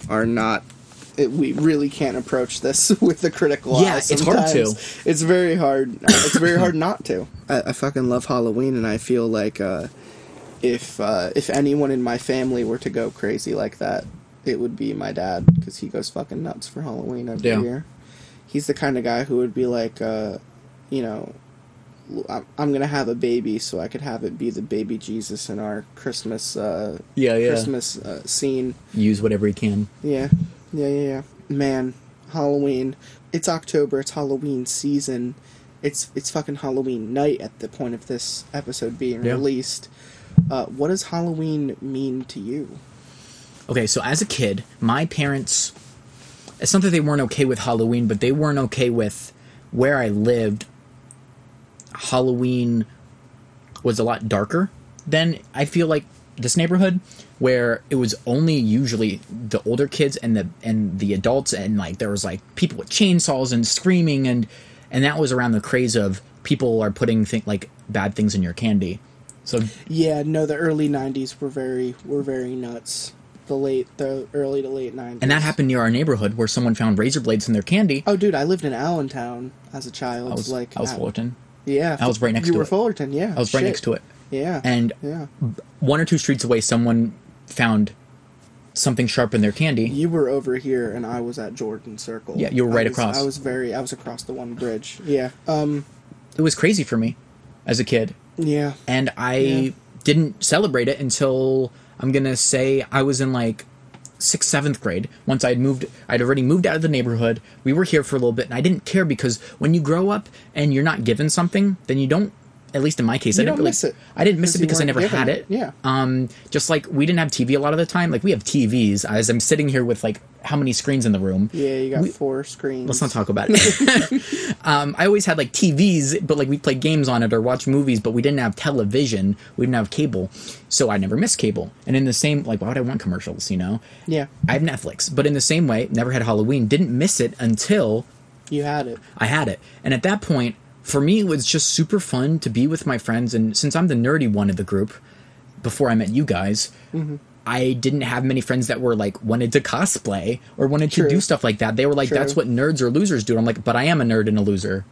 are not it, we really can't approach this with the critical Yeah, eye it's hard to. It's very hard. It's very hard not to. I, I fucking love Halloween, and I feel like uh, if uh, if anyone in my family were to go crazy like that, it would be my dad because he goes fucking nuts for Halloween every Yeah. year. He's the kind of guy who would be like, uh, you know, I'm, I'm gonna have a baby so I could have it be the baby Jesus in our Christmas uh, Yeah, yeah. Christmas uh, scene. Use whatever he can. Yeah, yeah, yeah, yeah. Man, Halloween. It's October. It's Halloween season. It's it's fucking Halloween night at the point of this episode being Yeah. released. Uh, what does Halloween mean to you? Okay, so as a kid, my parents. It's not that they weren't okay with Halloween, but they weren't okay with where I lived. Halloween was a lot darker than I feel like this neighborhood, where it was only usually the older kids and the and the adults, and like there was like people with chainsaws and screaming, and and that was around the craze of people are putting thing like bad things in your candy. So Yeah, no, the early '90s were very were very nuts. The late, the early to late '90s, and that happened near our neighborhood where someone found razor blades in their candy. Oh, dude, I lived in Allentown as a child. I was like I was Fullerton. Yeah, I was right next you to were it. Fullerton. Yeah, I was right next to it. Yeah, And yeah, one or two streets away, someone found something sharp in their candy. you were over here, and I was at Jordan Circle. Yeah, you were right I was- across. I was very. I was across the one bridge. Yeah. Um. It was crazy for me as a kid, Yeah. and I Yeah. didn't celebrate it until I'm gonna say I was in like sixth, seventh grade. Once I'd moved, I'd already moved out of the neighborhood. We were here for a little bit, and I didn't care because when you grow up and you're not given something, then you don't at least in my case, I didn't really miss it, I didn't miss it because I never weren't had it. Yeah. Um, just like we didn't have TV a lot of the time. Like we have TVs. As I'm sitting here with like how many screens in the room? Yeah, you got We- four screens. Let's not talk about it. um, I always had like TVs, but like we played games on it or watch movies, but we didn't have television. We didn't have cable, so I never missed cable. And in the same, like, why would I want commercials? You know, Yeah, I have Netflix, but in the same way, never had Halloween. Didn't miss it until you had it. I had it. And at that point, for me, it was just super fun to be with my friends. And since I'm the nerdy one of the group, before I met you guys, Mm-hmm. I didn't have many friends that were like wanted to cosplay or wanted True. to do stuff like that. They were like, True. that's what nerds or losers do. And I'm like, but I am a nerd and a loser.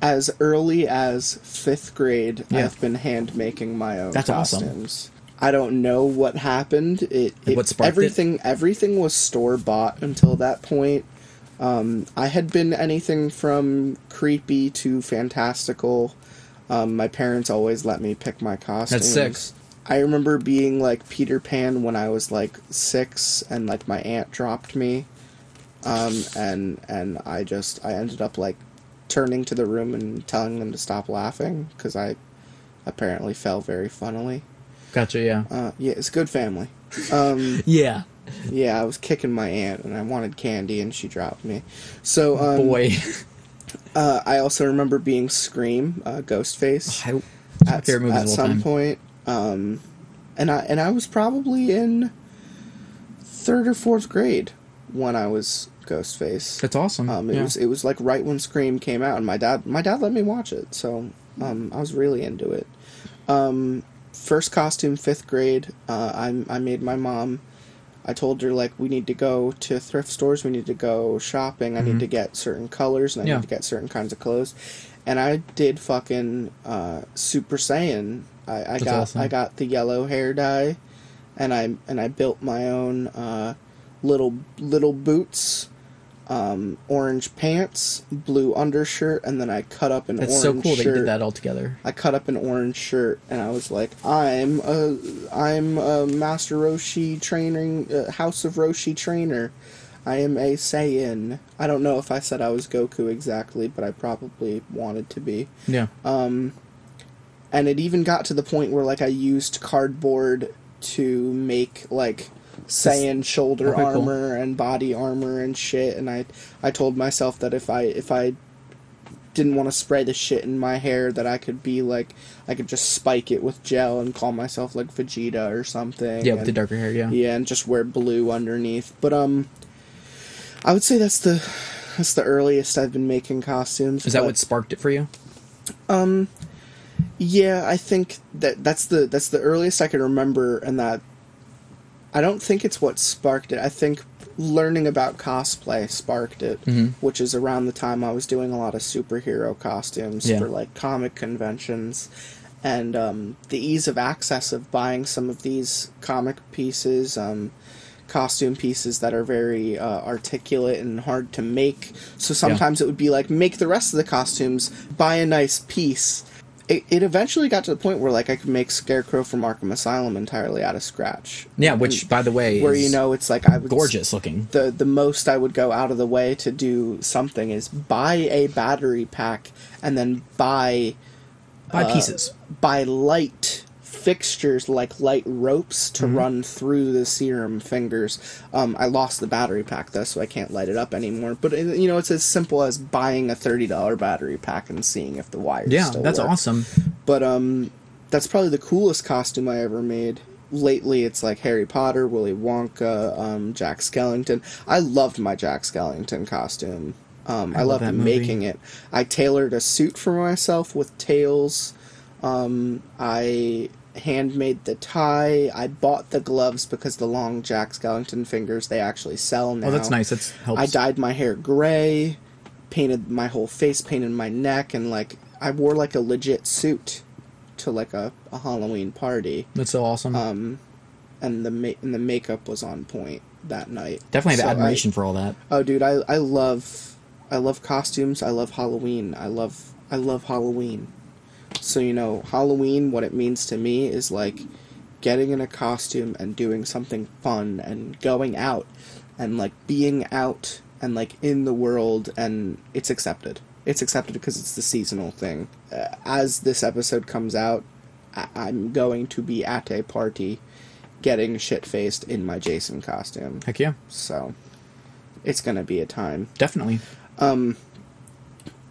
As early as fifth grade, Yeah. I've been hand making my own That's awesome. costumes. I don't know what happened. It, it what sparked it? everything everything was store bought until that point. Um, I had been anything from creepy to fantastical. Um, my parents always let me pick my costumes. sick. I remember being like Peter Pan when I was like six, and like my aunt dropped me, um, and and I just I ended up like turning to the room and telling them to stop laughing because I apparently fell very funnily. Gotcha. Yeah. Uh, yeah, it's a good family. Um, Yeah. Yeah, I was kicking my aunt and I wanted candy and she dropped me. So um, Boy. uh, I also remember being Scream, uh, Ghostface I, at, movie at some point. Um, and I and I was probably in third or fourth grade when I was Ghostface. That's awesome. Um, it yeah. was it was like right when Scream came out, and my dad my dad let me watch it, so um, I was really into it. Um, first costume, fifth grade. Uh, I I made my mom. I told her like we need to go to thrift stores, we need to go shopping. I need to get certain colors, and I Mm-hmm. Yeah. need to get certain kinds of clothes. And I did fucking uh, Super Saiyan. I, I got awesome. I got the yellow hair dye, and I and I built my own uh, little little boots um, orange pants, blue undershirt, and then I cut up an That's orange so cool that shirt. you did that all together. I cut up an orange shirt, and I was like, "I'm a, I'm a Master Roshi training, uh, House of Roshi trainer. I am a Saiyan. I don't know if I said I was Goku exactly, but I probably wanted to be. Yeah. Um, and it even got to the point where like I used cardboard to make like Saiyan shoulder Okay, cool. armor and body armor and shit. And I I told myself that if I if I didn't want to spray the shit in my hair, that I could be like I could just spike it with gel and call myself like Vegeta or something. yeah, with the darker hair. Yeah. yeah, and just wear blue underneath. But um, I would say that's the that's the earliest I've been making costumes. Is that but- what sparked it for you? Um, yeah, I think that that's the that's the earliest I can remember, and that I don't think it's what sparked it. I think learning about cosplay sparked it, which is around the time I was doing a lot of superhero costumes Yeah. for like comic conventions, and um, the ease of access of buying some of these comic pieces. Um, costume pieces that are very uh, articulate and hard to make so sometimes it would be like make the rest of the costumes buy a nice piece it, it eventually got to the point where like I could make Scarecrow from Arkham Asylum entirely out of scratch. Yeah, which by the way, where is you know it's like I would gorgeous looking. The the most I would go out of the way to do something is buy a battery pack and then buy buy uh, pieces. buy light fixtures like light ropes Mm-hmm. to run through the serum fingers. Um, I lost the battery pack though, so I can't light it up anymore. But you know, it's as simple as buying a thirty dollar battery pack and seeing if the wires. Yeah, that's work. awesome. But um, that's probably the coolest costume I ever made. Lately, it's like Harry Potter, Willy Wonka, um, Jack Skellington. I loved my Jack Skellington costume. Um, I, love loved making it. I tailored a suit for myself with tails. Um, I handmade the tie. I bought the gloves because the long Jack Skellington fingers they actually sell now. Oh, that's nice. That's helps. I dyed my hair gray, painted my whole face, painted my neck, and like I wore like a legit suit to like a, a Halloween party. That's so awesome. Um, and the ma- and the makeup was on point that night. Definitely have So I- admiration for all that. oh, dude, I I love I love costumes. I love Halloween. I love I love Halloween. So you know, Halloween. What it means to me is like getting in a costume and doing something fun and going out and like being out and like in the world and it's accepted. it's accepted because it's the seasonal thing. Uh, as this episode comes out, I- I'm going to be at a party, getting shit faced in my Jason costume. Heck yeah, So, it's gonna be a time. definitely. Um,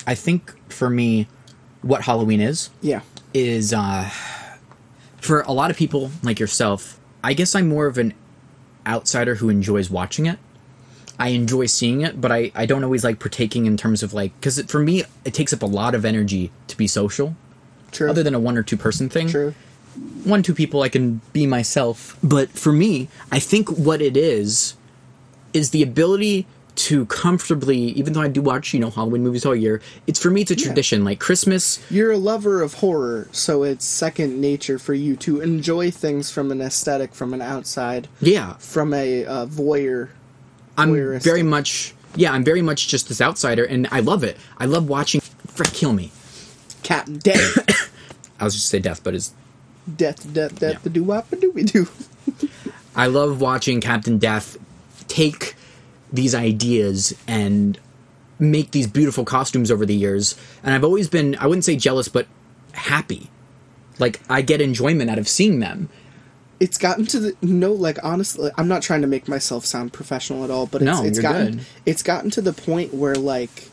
I think for me, what Halloween is Yeah. is uh, for a lot of people like yourself. I guess I'm more of an outsider who enjoys watching it. I enjoy seeing it, but I, I don't always like partaking in terms of like because for me it takes up a lot of energy to be social. True. Other than a one or two person thing, True. one two people I can be myself. But for me, I think what it is is the ability to comfortably, even though I do watch you know Halloween movies all year, it's for me it's a tradition. Like Christmas, You're a lover of horror, so it's second nature for you to enjoy things from an aesthetic, from an outside, yeah, from a uh, voyeur. I'm voyeuristic. very much yeah, I'm very much just this outsider, and I love it. I love watching. Frick, kill me. Captain Death, I was just say death, but it's. death, death, death, Yeah. the doo wop, doo doo. I love watching Captain Death take these ideas and make these beautiful costumes over the years, and I've always been I wouldn't say jealous, but happy. Like I get enjoyment out of seeing them. It's gotten to the no, like honestly, I'm not trying to make myself sound professional at all, but it's, No, it's you're gotten good. it's gotten to the point where like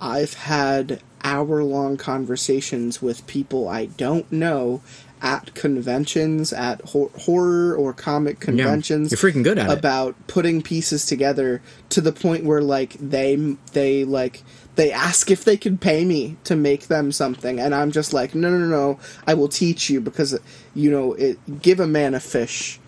I've had hour long conversations with people I don't know at conventions, at hor- horror or comic conventions. you're freaking good at it. about putting pieces together to the point where like they they like they ask if they could pay me to make them something and i'm just like no no no no i will teach you because you know it give a man a fish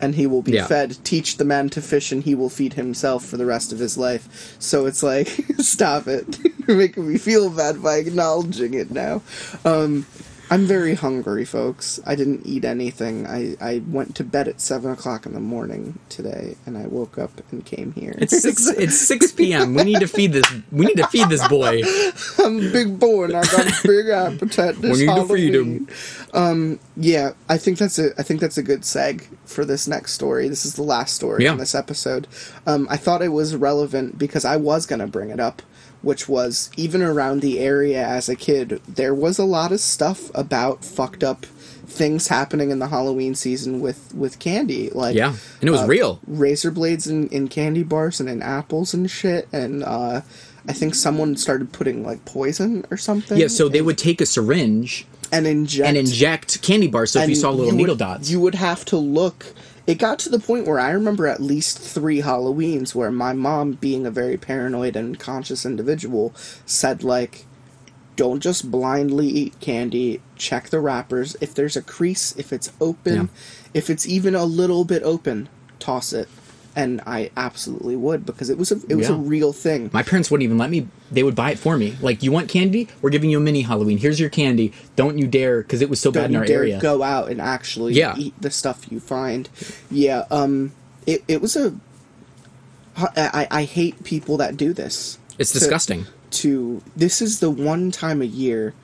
and he will be Yeah. fed teach the man to fish and he will feed himself for the rest of his life so it's like stop it you're making me feel bad by acknowledging it now um I'm very hungry, folks. I didn't eat anything. I, I went to bed at seven o'clock in the morning today, and I woke up and came here. It's six. it's six p.m. We need to feed this. We need to feed this boy. I'm a big boy, and I got a big appetite. This We need to feed him. Um, yeah, I think that's a. I think that's a good seg for this next story. This is the last story Yeah. in this episode. Um, I thought it was relevant because I was gonna bring it up, which was even around the area as a kid, there was a lot of stuff about fucked up things happening in the Halloween season with with candy. Like Yeah, and it was uh, real. razor blades in, in candy bars and in apples and shit and uh I think someone started putting like poison or something. Yeah, so they would take a syringe and inject and inject candy bars. So if you saw little would- needle dots, You would have to look. It got to the point where I remember at least three Halloweens where my mom, being a very paranoid and conscious individual, said like, "Don't just blindly eat candy. Check the wrappers. If there's a crease, if it's open, Yeah. if it's even a little bit open, toss it." And I absolutely would because it was a it was a real thing. my parents wouldn't even let me. They would buy it for me. Like, you want candy? We're giving you a mini Halloween. Here's your candy. Don't you dare, because it was so bad in our area. don't in you our dare area. go out and actually Yeah. eat the stuff you find. Yeah, um, it it was a. I, I, I hate people that do this. It's To- disgusting. To this is the one time a year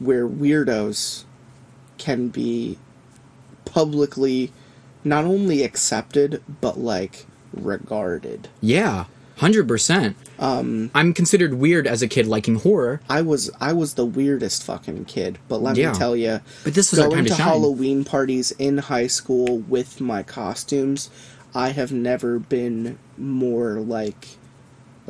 where weirdos can be publicly not only accepted but like regarded. Yeah, hundred percent. Um, I'm considered weird as a kid liking horror. I was I was the weirdest fucking kid, but let Yeah. me tell you, But this was going to shine. Halloween parties in high school with my costumes, I have never been more like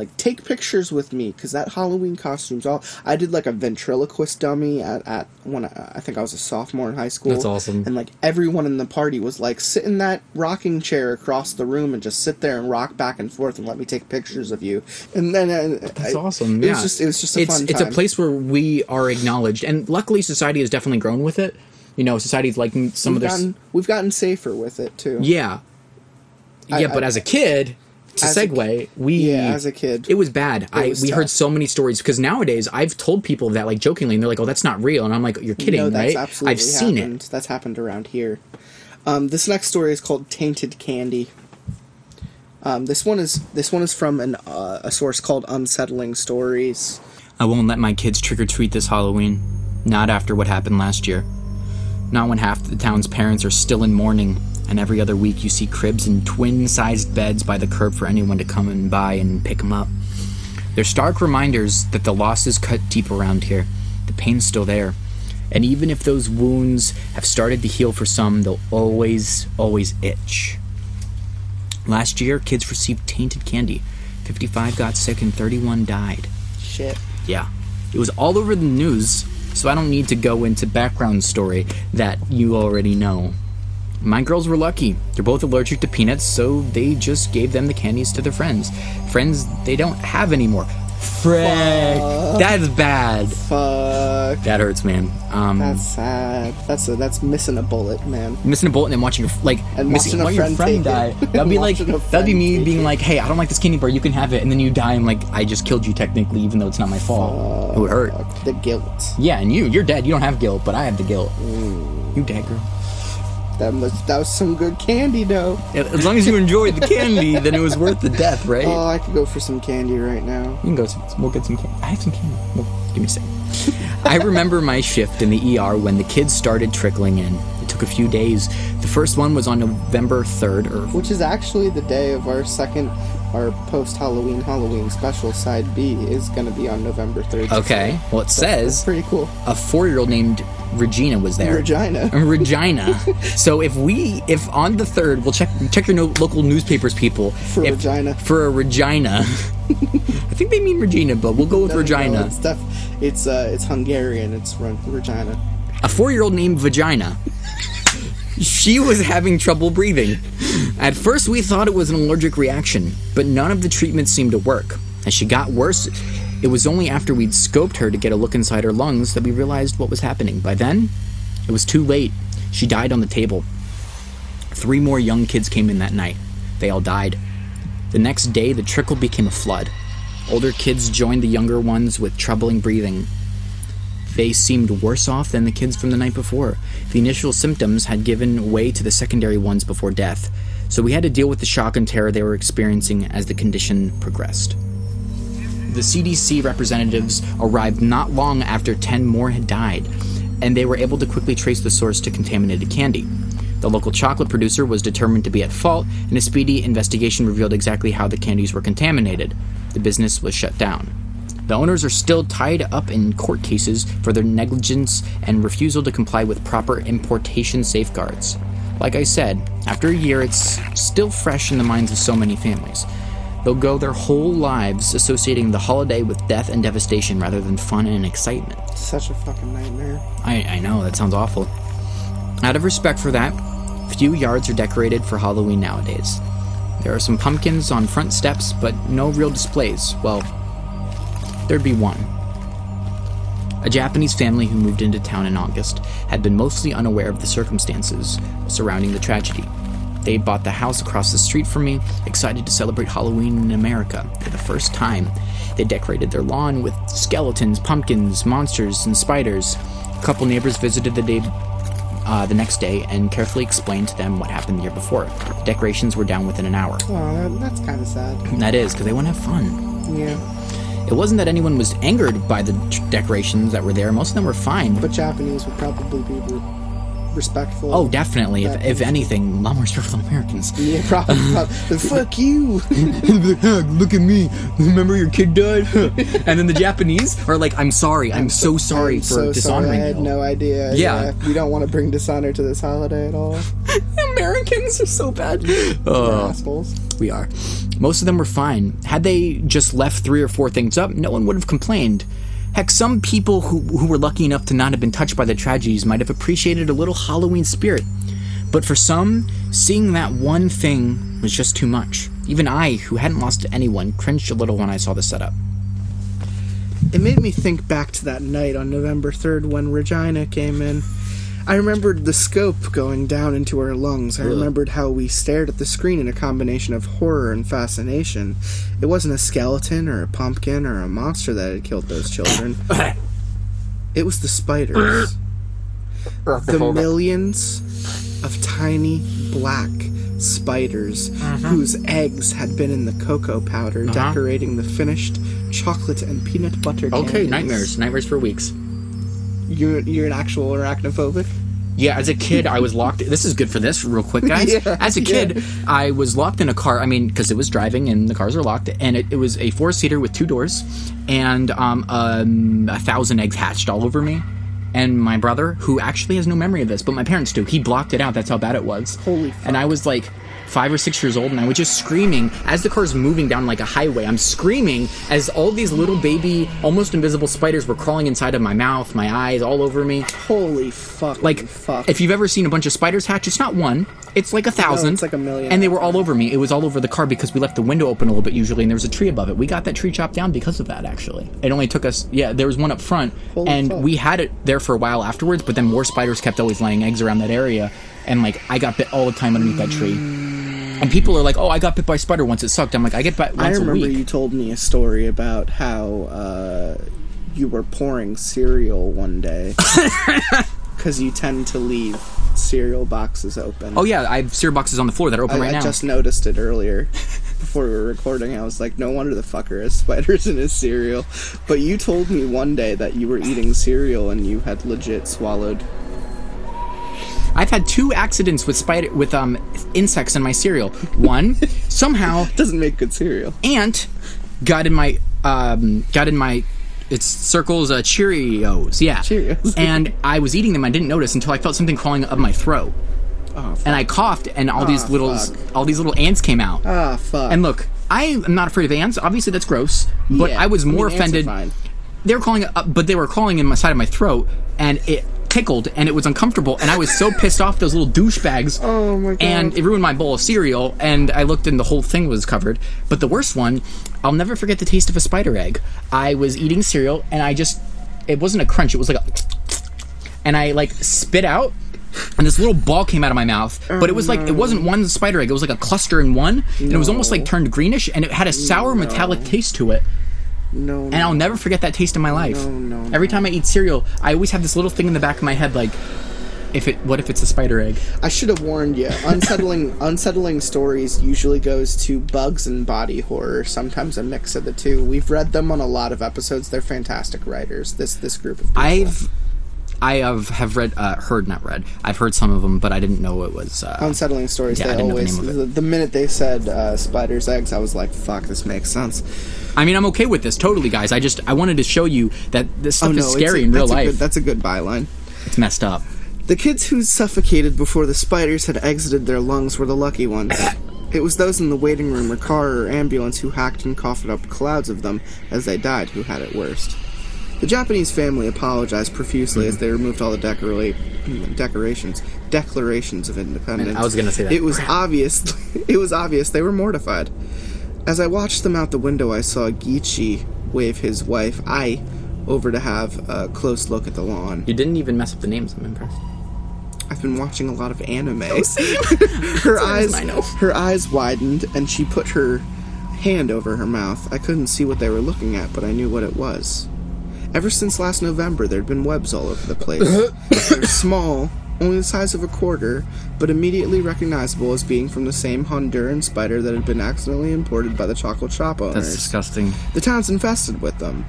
like take pictures with me because that Halloween costumes all I did like a ventriloquist dummy at, at when I, I think I was a sophomore in high school. That's awesome. And like everyone in the party was like sit in that rocking chair across the room and just sit there and rock back and forth and let me take pictures of you. And then uh, That's I- awesome. It yeah, was just it was just a it's fun it's a place where we are acknowledged, and luckily society has definitely grown with it. You know, society's like some we've of their. gotten we've gotten safer with it too. Yeah. I- Yeah, but I- as a kid, to As a segue, we Yeah, as a kid. it was bad. I was we tough. heard so many stories because nowadays I've told people that like jokingly, and they're like, "Oh, that's not real," and I'm like, "You're kidding, no, that's right? absolutely I've seen happened. it." That's happened around here. Um, this next story is called "Tainted Candy." Um, this one is this one is from an, uh, a source called Unsettling Stories. I won't let my kids trick or treat this Halloween. Not after what happened last year. Not when half the town's parents are still in mourning, and every other week you see cribs and twin sized beds by the curb for anyone to come and buy and pick them up. They're stark reminders that the losses cut deep around here. The pain's still there. And even if those wounds have started to heal for some, they'll always, always itch. Last year, kids received tainted candy. 55 got sick and 31 died. Shit. Yeah. It was all over the news, so I don't need to go into background story that you already know. My girls were lucky. They're both allergic to peanuts, so they just gave them the candies to their friends. Friends they don't have anymore. Frick. That's bad. Fuck. That hurts, man. Um, That's sad. That's a, that's missing a bullet, man. missing a bullet and then watching your like And missing watching a your friend friend die. That'd be like that'd be me being it. like, "Hey, I don't like this candy bar. You can have it," and then you die. and like, I just killed you technically, even though it's not my fault. it would hurt. The guilt. Yeah, and you, you're dead. You don't have guilt, but I have the guilt. You dead, girl. That was that was some good candy, though. As long as you enjoyed the candy, then it was worth the death, right? Oh, I could go for some candy right now. You can go. Some, we'll get some candy. I have some candy. Well, give me a second. I remember my shift in the ER when the kids started trickling in. It took a few days. The first one was on November 3rd, or Which is actually the day of our second, our post Halloween Halloween special. Side B is going to be on November third. okay. Well, it That's says pretty cool. a four-year-old named Regina was there. Regina. Regina. so if we, if on the third, we'll check check your no, local newspapers, people. For if, Regina. For a Regina. I think they mean Regina, but we'll go with No, no, no, Regina. it's def- it's uh, it's Hungarian. It's Re- Regina. a four-year-old named Vagina. She was having trouble breathing. At first, we thought it was an allergic reaction, but none of the treatments seemed to work. As she got worse, it was only after we'd scoped her to get a look inside her lungs that we realized what was happening. By then, it was too late. She died on the table. Three more young kids came in that night. They all died. The next day, the trickle became a flood. Older kids joined the younger ones with troubling breathing. They seemed worse off than the kids from the night before. The initial symptoms had given way to the secondary ones before death, so we had to deal with the shock and terror they were experiencing as the condition progressed. The CDC representatives arrived not long after 10 more had died, and they were able to quickly trace the source to contaminated candy. The local chocolate producer was determined to be at fault, and a speedy investigation revealed exactly how the candies were contaminated. The business was shut down. The owners are still tied up in court cases for their negligence and refusal to comply with proper importation safeguards. Like I said, after a year, it's still fresh in the minds of so many families. They'll go their whole lives associating the holiday with death and devastation rather than fun and excitement. Such a fucking nightmare. I, I know, that sounds awful. Out of respect for that, few yards are decorated for Halloween nowadays. There are some pumpkins on front steps, but no real displays. Well, there'd be one. A Japanese family who moved into town in August had been mostly unaware of the circumstances surrounding the tragedy. They bought the house across the street from me, excited to celebrate Halloween in America for the first time. They decorated their lawn with skeletons, pumpkins, monsters, and spiders. A couple neighbors visited the day uh, the next day and carefully explained to them what happened the year before. The decorations were down within an hour. Oh, that, that's kind of sad. That is because they want to have fun. Yeah, It wasn't that anyone was angered by the decorations that were there. Most of them were fine. but Japanese would probably be respectful. oh, definitely. If, if anything, a lot more respectful than Americans. yeah, probably. probably. Fuck you. Look at me. Remember your kid died? and then the Japanese are like, I'm sorry. I'm so sorry I'm for so sorry. I had you. no idea. Yeah. we don't want to bring dishonor to this holiday at all. Americans are so bad. Oh. Assholes. We are. Most of them were fine. Had they just left three or four things up, no one would have complained. Heck, some people who, who were lucky enough to not have been touched by the tragedies might have appreciated a little Halloween spirit. But for some, seeing that one thing was just too much. Even I, who hadn't lost anyone, cringed a little when I saw the setup. It made me think back to that night on November 3rd when Regina came in. I remembered the scope going down into our lungs. I remembered how we stared at the screen in a combination of horror and fascination. It wasn't a skeleton or a pumpkin or a monster that had killed those children. It was the spiders. the millions of tiny black spiders mm-hmm. whose eggs had been in the cocoa powder uh-huh. decorating the finished chocolate and peanut butter Okay, candies. nightmares. Nightmares for weeks. You're, you're an actual arachnophobic? Yeah, as a kid, I was locked. This is good for this, real quick, guys. Yeah, as a kid, yeah. I was locked in a car. I mean, because it was driving and the cars are locked, and it, it was a four seater with two doors, and um, um, a thousand eggs hatched all over me. And my brother, who actually has no memory of this, but my parents do, he blocked it out. That's how bad it was. Holy fuck. And I was like five or six years old, and I was just screaming as the car's moving down like a highway. I'm screaming as all these little baby, almost invisible spiders were crawling inside of my mouth, my eyes, all over me Holy fuck! like fuck. if you've ever seen a bunch of spiders hatch it's not one it's like a thousand it's like a million. and they were all over me it was all over the car because we left the window open a little bit usually and there was a tree above it we got that tree chopped down because of that actually it only took us yeah there was one up front Holy and fuck. we had it there for a while afterwards but then more spiders kept always laying eggs around that area and like i got bit all the time underneath that tree and people are like oh i got bit by a spider once it sucked i'm like i get bit I once a remember week you told me a story about how uh, you were pouring cereal one day because you tend to leave cereal boxes open. oh yeah i have cereal boxes on the floor that are open I, right I now just noticed it earlier before we were recording. I was like, no wonder the fucker has spiders in his cereal. But you told me one day that you were eating cereal and you had legit swallowed. I've had two accidents with spider with um insects in my cereal. One, somehow Doesn't make good cereal. ant got in my um got in my it's circles uh, Cheerios, yeah. Cheerios. and I was eating them. I didn't notice until I felt something crawling up my throat, Oh, and I coughed, and all these Ah, little fuck. all these little ants came out. ah, fuck. and look, I am not afraid of ants. Obviously, that's gross. But Yeah, I was more mean, ants are offended. They were crawling up, but they were crawling in my side of my throat, and it tickled, and it was uncomfortable, and I was so pissed off those little douchebags. Oh my God. And it ruined my bowl of cereal, and I looked, and the whole thing was covered. But the worst one, I'll never forget the taste of a spider egg. I was eating cereal, and I just, it wasn't a crunch, it was like a, and I like spit out. And this little ball came out of my mouth, but it was like it wasn't one spider egg. It was like a cluster in one, and it was almost like turned greenish, and it had a sour metallic taste to it no, and I'll never forget that taste in my life. No, no, Every time I eat cereal, I always have this little thing in the back of my head, like, if it, what if it's a spider egg? I should have warned you. Unsettling, unsettling stories usually goes to bugs and body horror. Sometimes a mix of the two. We've read them on a lot of episodes. They're fantastic writers. This this group of people. I've, I have have read, uh, heard, not read. I've heard some of them, but I didn't know it was. Uh, unsettling stories. Yeah, they didn't know the always the, the minute they said uh, spiders eggs, I was like, "Fuck, this makes sense." I mean, I'm okay with this, totally, guys. I just I wanted to show you that this stuff is Oh, it's scary a- in real that's a life. good- that's a good byline. it's messed up. The kids who suffocated before the spiders had exited their lungs were the lucky ones. It was those in the waiting room or car or ambulance who hacked and coughed up clouds of them as they died who had it worst. The Japanese family apologized profusely as mm-hmm. they removed all the decora- decorations, declarations of independence. I was gonna say that. It was obvious. It was obvious they were mortified. As I watched them out the window, I saw Gichi wave his wife Ai over to have a close look at the lawn. You didn't even mess up the names. I'm impressed. I've been watching a lot of anime. Oh, her eyes, oh. her eyes widened, and she put her hand over her mouth. I couldn't see what they were looking at, but I knew what it was. Ever since last November, there'd been webs all over the place. They're small, only the size of a quarter, but immediately recognizable as being from the same Honduran spider that had been accidentally imported by the chocolate shop owners. That's disgusting. The town's infested with them.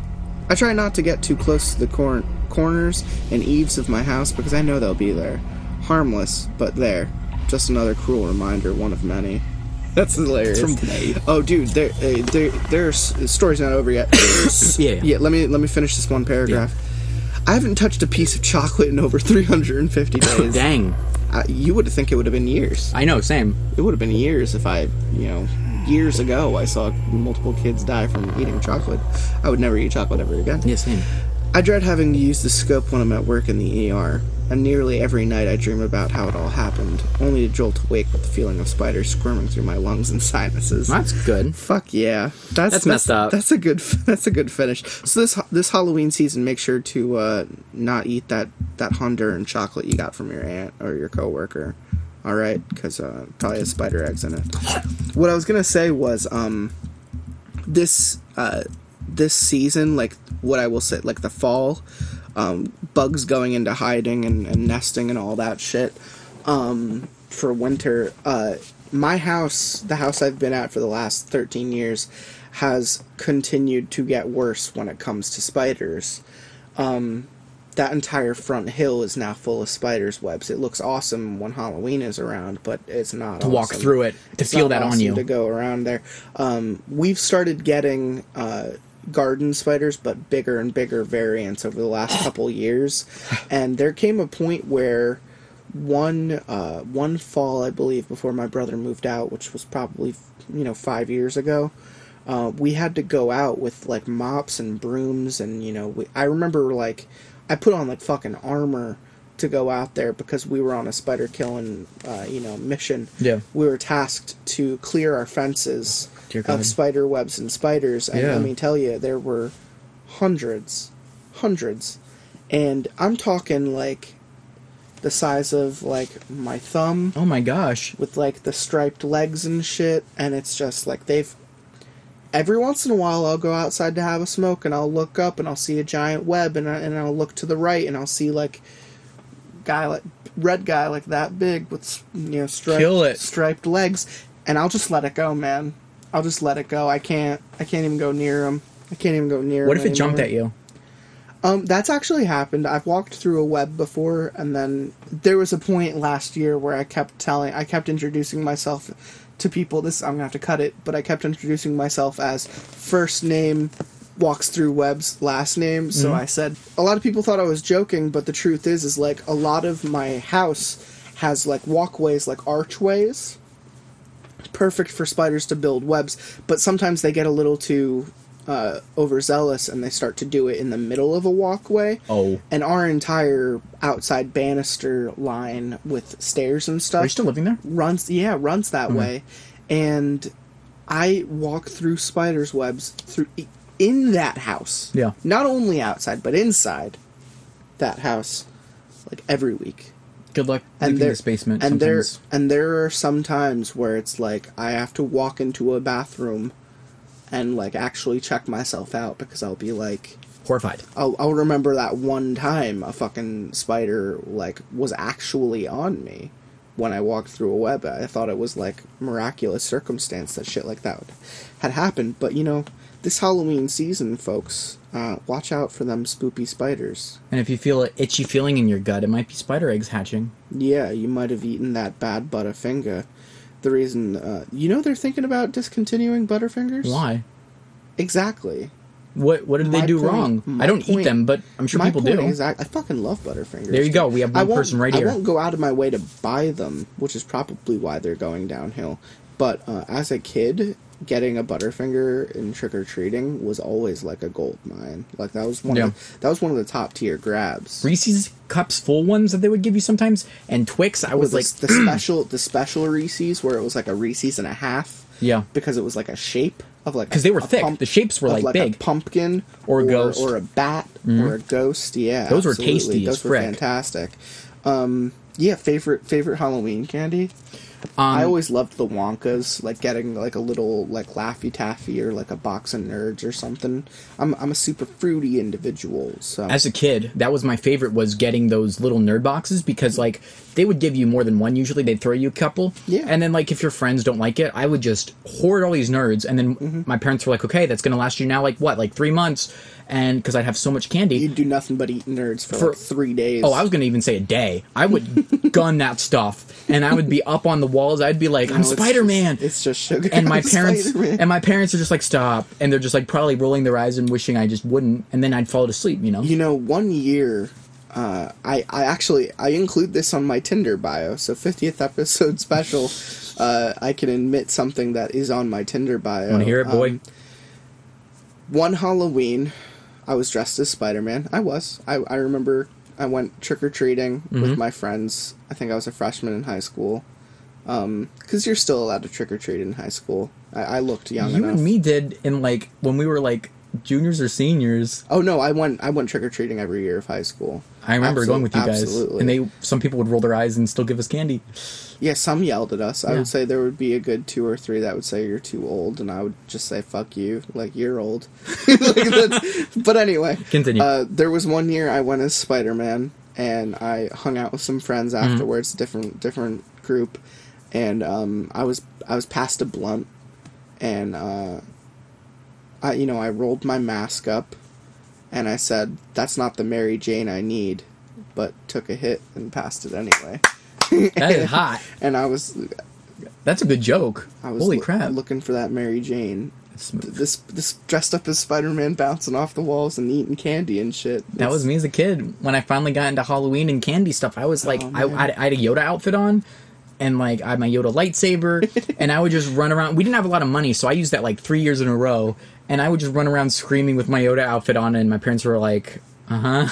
I try not to get too close to the cor- corners and eaves of my house because I know they'll be there. Harmless, but there. Just another cruel reminder, one of many. That's hilarious. from. Oh, dude, there, uh, there, there's the story's not over yet. Yeah, yeah. yeah. Let me let me finish this one paragraph. I haven't touched a piece of chocolate in over 350 days. Dang. I, you would think it would have been years. I know. Same. It would have been years if I, you know, years ago I saw multiple kids die from eating chocolate. I would never eat chocolate ever again. Yeah. Same. I dread having to use the scope when I'm at work in the ER, and nearly every night I dream about how it all happened, only to jolt awake with the feeling of spiders squirming through my lungs and sinuses. That's good. Fuck yeah, that's That's messed up. That's a good. That's a good finish. So this this Halloween season, make sure to uh, not eat that that Honduran chocolate you got from your aunt or your coworker. All right, because uh, probably has spider eggs in it. What I was gonna say was, um, this uh, this season, like what I will say, like the fall, um, bugs going into hiding and, and nesting and all that shit. Um, for winter, uh, my house, the house I've been at for the last thirteen years, has continued to get worse when it comes to spiders. Um, that entire front hill is now full of spiders webs. It looks awesome when Halloween is around, but it's not To walk through it, to It's feel that on you. to go around there. Um, we've started getting uh, garden spiders, but bigger and bigger variants over the last couple years, and there came a point where one uh, one fall, I believe, before my brother moved out, which was probably you know five years ago. Uh, we had to go out with like mops and brooms, and you know, we, I remember like I put on like fucking armor to go out there because we were on a spider killing, uh, you know, mission. Yeah. we were tasked to clear our fences. Of spider webs and spiders, and Yeah. let me tell you, there were hundreds, hundreds, and I'm talking like the size of like my thumb Oh my gosh. with like the striped legs and shit. And it's just like they've every once in a while I'll go outside to have a smoke and I'll look up and I'll see a giant web and, I, and I'll look to the right and I'll see like guy like red guy like that big with you know striped striped legs. And I'll just let it go man I'll just let it go I can't I can't even go near him I can't even go near What if it jumped at you? Um, that's actually happened. I've walked through a web before, and then there was a point last year where I kept telling, I kept introducing myself to people. This I'm gonna have to cut it, but I kept introducing myself as first name walks through webs, last name. So I said a lot of people thought I was joking, but the truth is, is like a lot of my house has like walkways, like archways perfect for spiders to build webs, but sometimes they get a little too uh, overzealous and they start to do it in the middle of a walkway. Oh. And our entire outside banister line with stairs and stuff. Are you stuff still living there? runs yeah runs that way and i walk through spiders webs through in that house Yeah. not only outside but inside that house like every week Good luck and there, this basement. and there and there are some times where it's like I have to walk into a bathroom and like actually check myself out because I'll be like horrified. I'll, I'll remember that one time a fucking spider like was actually on me when I walked through a web. I thought it was like miraculous circumstance that shit like that had happened. But you know, this Halloween season, folks, uh, watch out for them spoopy spiders. And if you feel an itchy feeling in your gut, it might be spider eggs hatching. Yeah, you might have eaten that bad Butterfinger. The reason, uh, you know, they're thinking about discontinuing Butterfingers. Why? Exactly. What What did they do point- wrong? I don't eat them, but I'm sure My people point do. is, I, I fucking love Butterfingers. There you go, we have I one person right I here. won't go out of my way to buy them, which is probably why they're going downhill. But uh, as a kid, getting a Butterfinger in trick or treating was always like a gold mine. Like that was one. Yeah. Of the, that was one of the top tier grabs. Reese's cups full ones that they would give you sometimes, and Twix. I was like, the, special, the special Reese's where it was like a Reese's and a half. yeah, because it was like a shape of like because they were thick. pump- the shapes were like, a big. pumpkin Or a ghost. Mm-hmm. or a bat or a ghost. Yeah, Those were absolutely. tasty as Those were frick. fantastic. Um, yeah, favorite favorite Halloween candy. Um, I always loved the Wonkas, like getting like a little like Laffy Taffy or like a box of Nerds or something. I'm I'm a super fruity individual, so as a kid, that was my favorite. Was getting those little nerd boxes because like they would give you more than one. Usually, they'd throw you a couple. Yeah. And then like if your friends don't like it, I would just hoard all these nerds, and then Mm-hmm. my parents were like, "Okay, that's gonna last you now like what, like three months?" And because I'd have so much candy, you'd do nothing but eat Nerds for, For- like three days. Oh, I was gonna even say a day. I would gun that stuff, and I would be up on the walls. I'd be like, No, "I'm Spider Man," It's just sugar. and my I'm parents Spider-Man. and my parents are just like, "Stop!" And they're just like probably rolling their eyes and wishing I just wouldn't. And then I'd fall to sleep. You know? You know, one year, uh, I I actually I include this on my Tinder bio. So 50th episode special, uh, I can admit something that is on my Tinder bio. Want to hear it, boy? Um, one Halloween, I was dressed as Spider Man. I was. I I remember I went trick or treating Mm-hmm. with my friends. I think I was a freshman in high school. Um, because you're still allowed to trick or treat in high school. I, I looked young you enough. and me did in like when we were like juniors or seniors. Oh no, I went. I went trick or treating every year of high school. I remember going with you guys, absolutely. and they some people would roll their eyes and still give us candy. Yeah, some yelled at us. I would say there would be a good two or three that would say you're too old, and I would just say "fuck you," like you're old. Like, but anyway, Continue. Uh, there was one year I went as Spider Man, and I hung out with some friends Mm-hmm. afterwards, different different group, and um, I was I was passed a blunt, and uh, I you know I rolled my mask up, and I said, "That's not the Mary Jane I need," but took a hit and passed it anyway. That is hot. And I was, That's a good joke. I was Holy loo- crap. looking for that Mary Jane. Smooth. This this dressed up as Spider Man, bouncing off the walls and eating candy and shit. That was me as a kid. When I finally got into Halloween and candy stuff, I was like, Oh, I. I, I had a Yoda outfit on, and like I had my Yoda lightsaber, and I would just run around. We didn't have a lot of money, so I used that like three years in a row, and I would just run around screaming with my Yoda outfit on, and my parents were like, "Uh huh,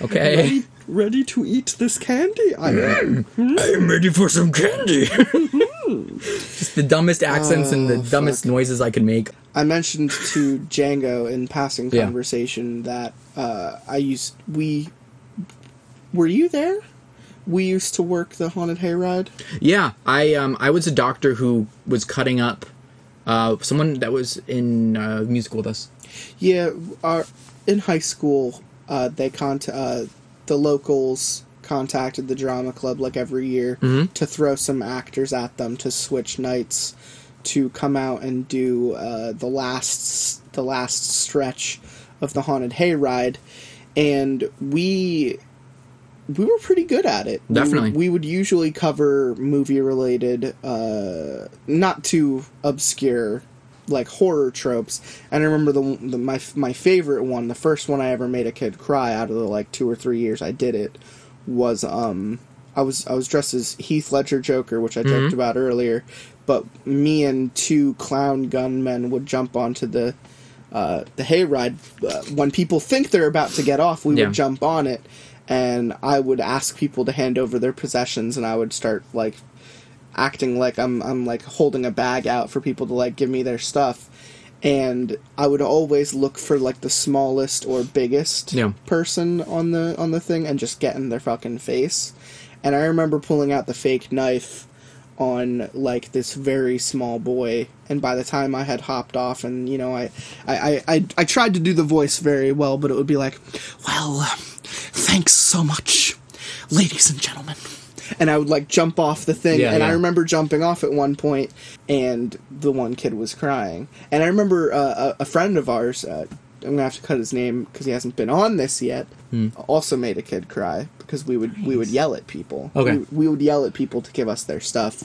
okay, Ready, ready to eat this candy? I am. I'm ready for some candy." just the dumbest accents and the Oh, dumbest fuck. noises I could make. I mentioned to Django in passing Yeah. conversation that uh, I used we. Were you there? We used to work the haunted hayride. Yeah, I um I was a doctor who was cutting up uh someone that was in uh, musical with us. Yeah, our in high school, uh, they cont uh, the locals contacted the drama club like every year to throw some actors at them to switch nights to come out and do uh, the last the last stretch of the haunted hayride, and we we were pretty good at it. We would- Definitely. we, would usually cover movie related, uh, not too obscure, like horror tropes. And I remember the, the my my favorite one, the first one I ever made a kid cry out of the like two or three years I did it, was um I was I was dressed as Heath Ledger Joker, which I joked about earlier. But me and two clown gunmen would jump onto the uh, the hayride. Uh, when people think they're about to get off, we Yeah. would jump on it, and I would ask people to hand over their possessions, and I would start like acting like I'm I'm like holding a bag out for people to like give me their stuff. And I would always look for like the smallest or biggest Yeah. person on the on the thing and just get in their fucking face. And I remember pulling out the fake knife on like this very small boy and by the time I had hopped off and you know I I, I, I, I tried to do the voice very well but it would be like well thanks so much ladies and gentlemen and I would like jump off the thing Yeah, and I remember jumping off at one point and the one kid was crying and I remember uh, a, a friend of ours uh, I'm gonna have to cut his name because he hasn't been on this yet. Hmm. Also made a kid cry because we would we would yell at people. Okay. we, we would yell at people to give us their stuff,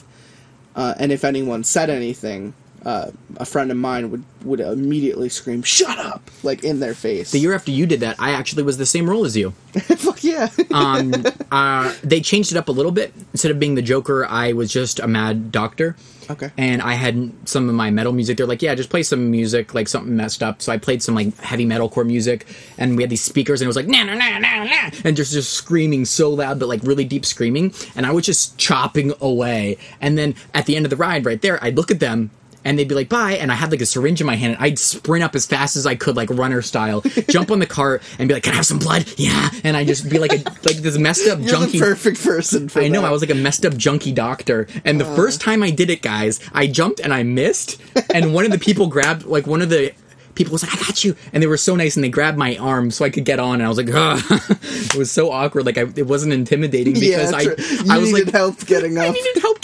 uh, and if anyone said anything, uh, a friend of mine would would immediately scream "Shut up!" like in their face. The year after you did that, I actually was the same role as you. Fuck yeah! Um, uh, they changed it up a little bit. Instead of being the Joker, I was just a mad doctor. Okay. And I had some of my metal music. They're like, yeah, just play some music, like something messed up. So I played some like heavy metalcore music, and we had these speakers, and it was like na na na na na, and just just screaming so loud, but like really deep screaming. And I was just chopping away. And then at the end of the ride, right there, I'd look at them. And they'd be like, bye. And I had like a syringe in my hand. And I'd sprint up as fast as I could, like runner style, jump on the cart and be like, can I have some blood? Yeah. And I'd just be like a, like this messed up You're junkie. the perfect person for I know, that. I was like a messed up junkie doctor. And the uh. first time I did it, guys, I jumped and I missed. And one of the people grabbed, like, one of the people was like, I got you. And they were so nice and they grabbed my arm so I could get on. And I was like, Ugh. it was so awkward. Like, I, it wasn't intimidating because yeah, I, I was like, help getting I up. needed help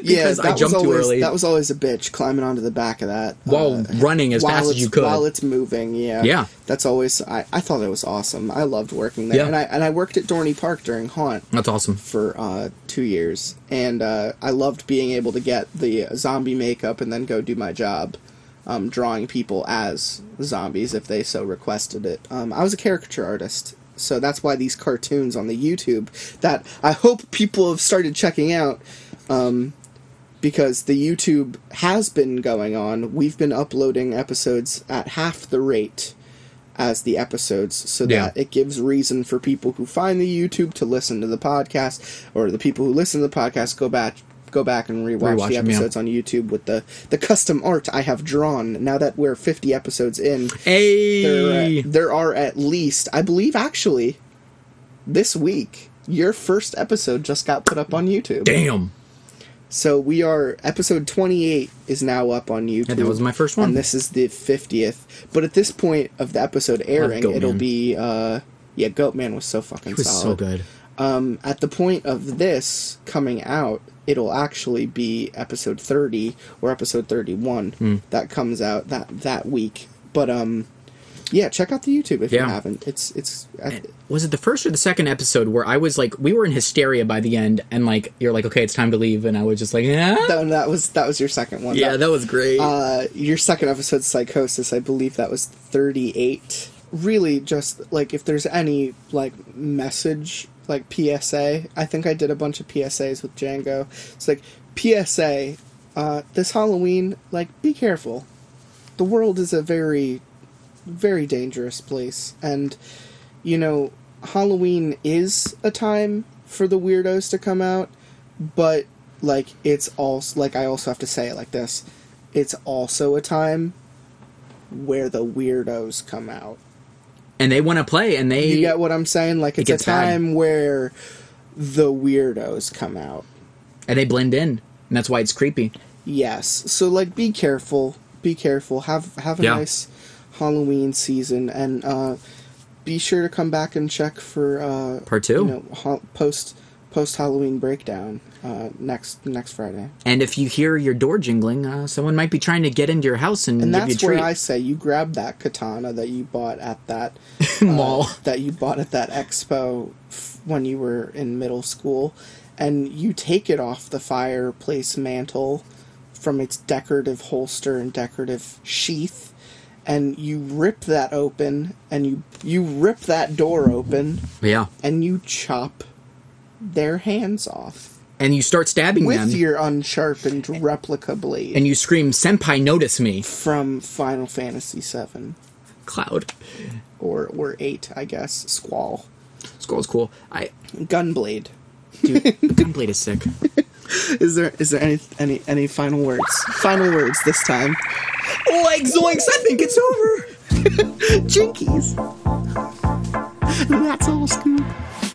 up yeah, that I was jumped too always, early. That was always a bitch climbing onto the back of that While running as while fast as you could. while it's moving. Yeah, Yeah. That's always. I, I thought it was awesome. I loved working there, Yeah. and I and I worked at Dorney Park during Haunt. That's awesome. for uh, two years, and uh, I loved being able to get the zombie makeup and then go do my job, um, drawing people as zombies if they so requested it. Um, I was a caricature artist, so that's why these cartoons on the YouTube that I hope people have started checking out. Um, because the YouTube has been going on, we've been uploading episodes at half the rate as the episodes so Yeah. that it gives reason for people who find the YouTube to listen to the podcast or the people who listen to the podcast go back go back and rewatch, Rewatch the them, yeah. episodes on YouTube with the the custom art I have drawn now that we're 50 episodes in uh, Hey! there, there are at least I believe actually this week your first episode just got put up on YouTube Damn. So we are episode 28 is now up on YouTube. Yeah, that was my first one. And this is the 50th. But at this point of the episode airing, it'll be uh yeah, Goatman was so fucking It was so good. Um at the point of this coming out, it'll actually be episode 30 or episode 31 Hmm. that comes out that that week. But um Yeah, check out the YouTube if Yeah. you haven't. It's it's I- was it the first or the second episode where I was like, we were in hysteria by the end, and like you're like, okay, it's time to leave, and I was just like, yeah, that, that was that was your second one. yeah, that was great. uh, your second episode, Psychosis, I believe that was 38. Really, just like if there's any like message, like PSA, I think I did a bunch of PSAs with Django. It's like PSA, uh, this Halloween, like be careful. The world is a very, very dangerous place, and you know, Halloween is a time for the weirdos to come out, but like it's also like I also have to say it like this it's also a time where the weirdos come out. and they want to play, and they You get what I'm saying? Like it's a gets bad. time where the weirdos come out. and they blend in, and that's why it's creepy. Yes. So like be careful. Be careful. Have have a Yeah. nice Halloween season and uh be sure to come back and check for uh Part two. You know, post post Halloween breakdown uh next next Friday. And if you hear your door jingling, uh, someone might be trying to get into your house and, And give you a that's where. I say you grab that katana that you bought at that uh, Mall. that you bought at that expo f- when you were in middle school, and you take it off the fireplace mantle from its decorative holster and decorative sheath, and you rip that open, and you you rip that door open, yeah, and you chop their hands off and you start stabbing with them, with your unsharpened replica blade and you scream, "Senpai, notice me!" from Final Fantasy VII. Cloud. or or eight, I guess. Squall, Squall's cool. I Gunblade. Dude, the Gunblade is sick. Is there is there any any any final words? Final words this time. Like zoinks! I think it's over. Jinkies. That's all, Scoop.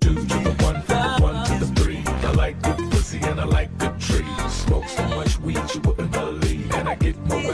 Two to the one, from one to the three. I like good pussy and I like good trees. Smoke so much weed you wouldn't believe, and I get more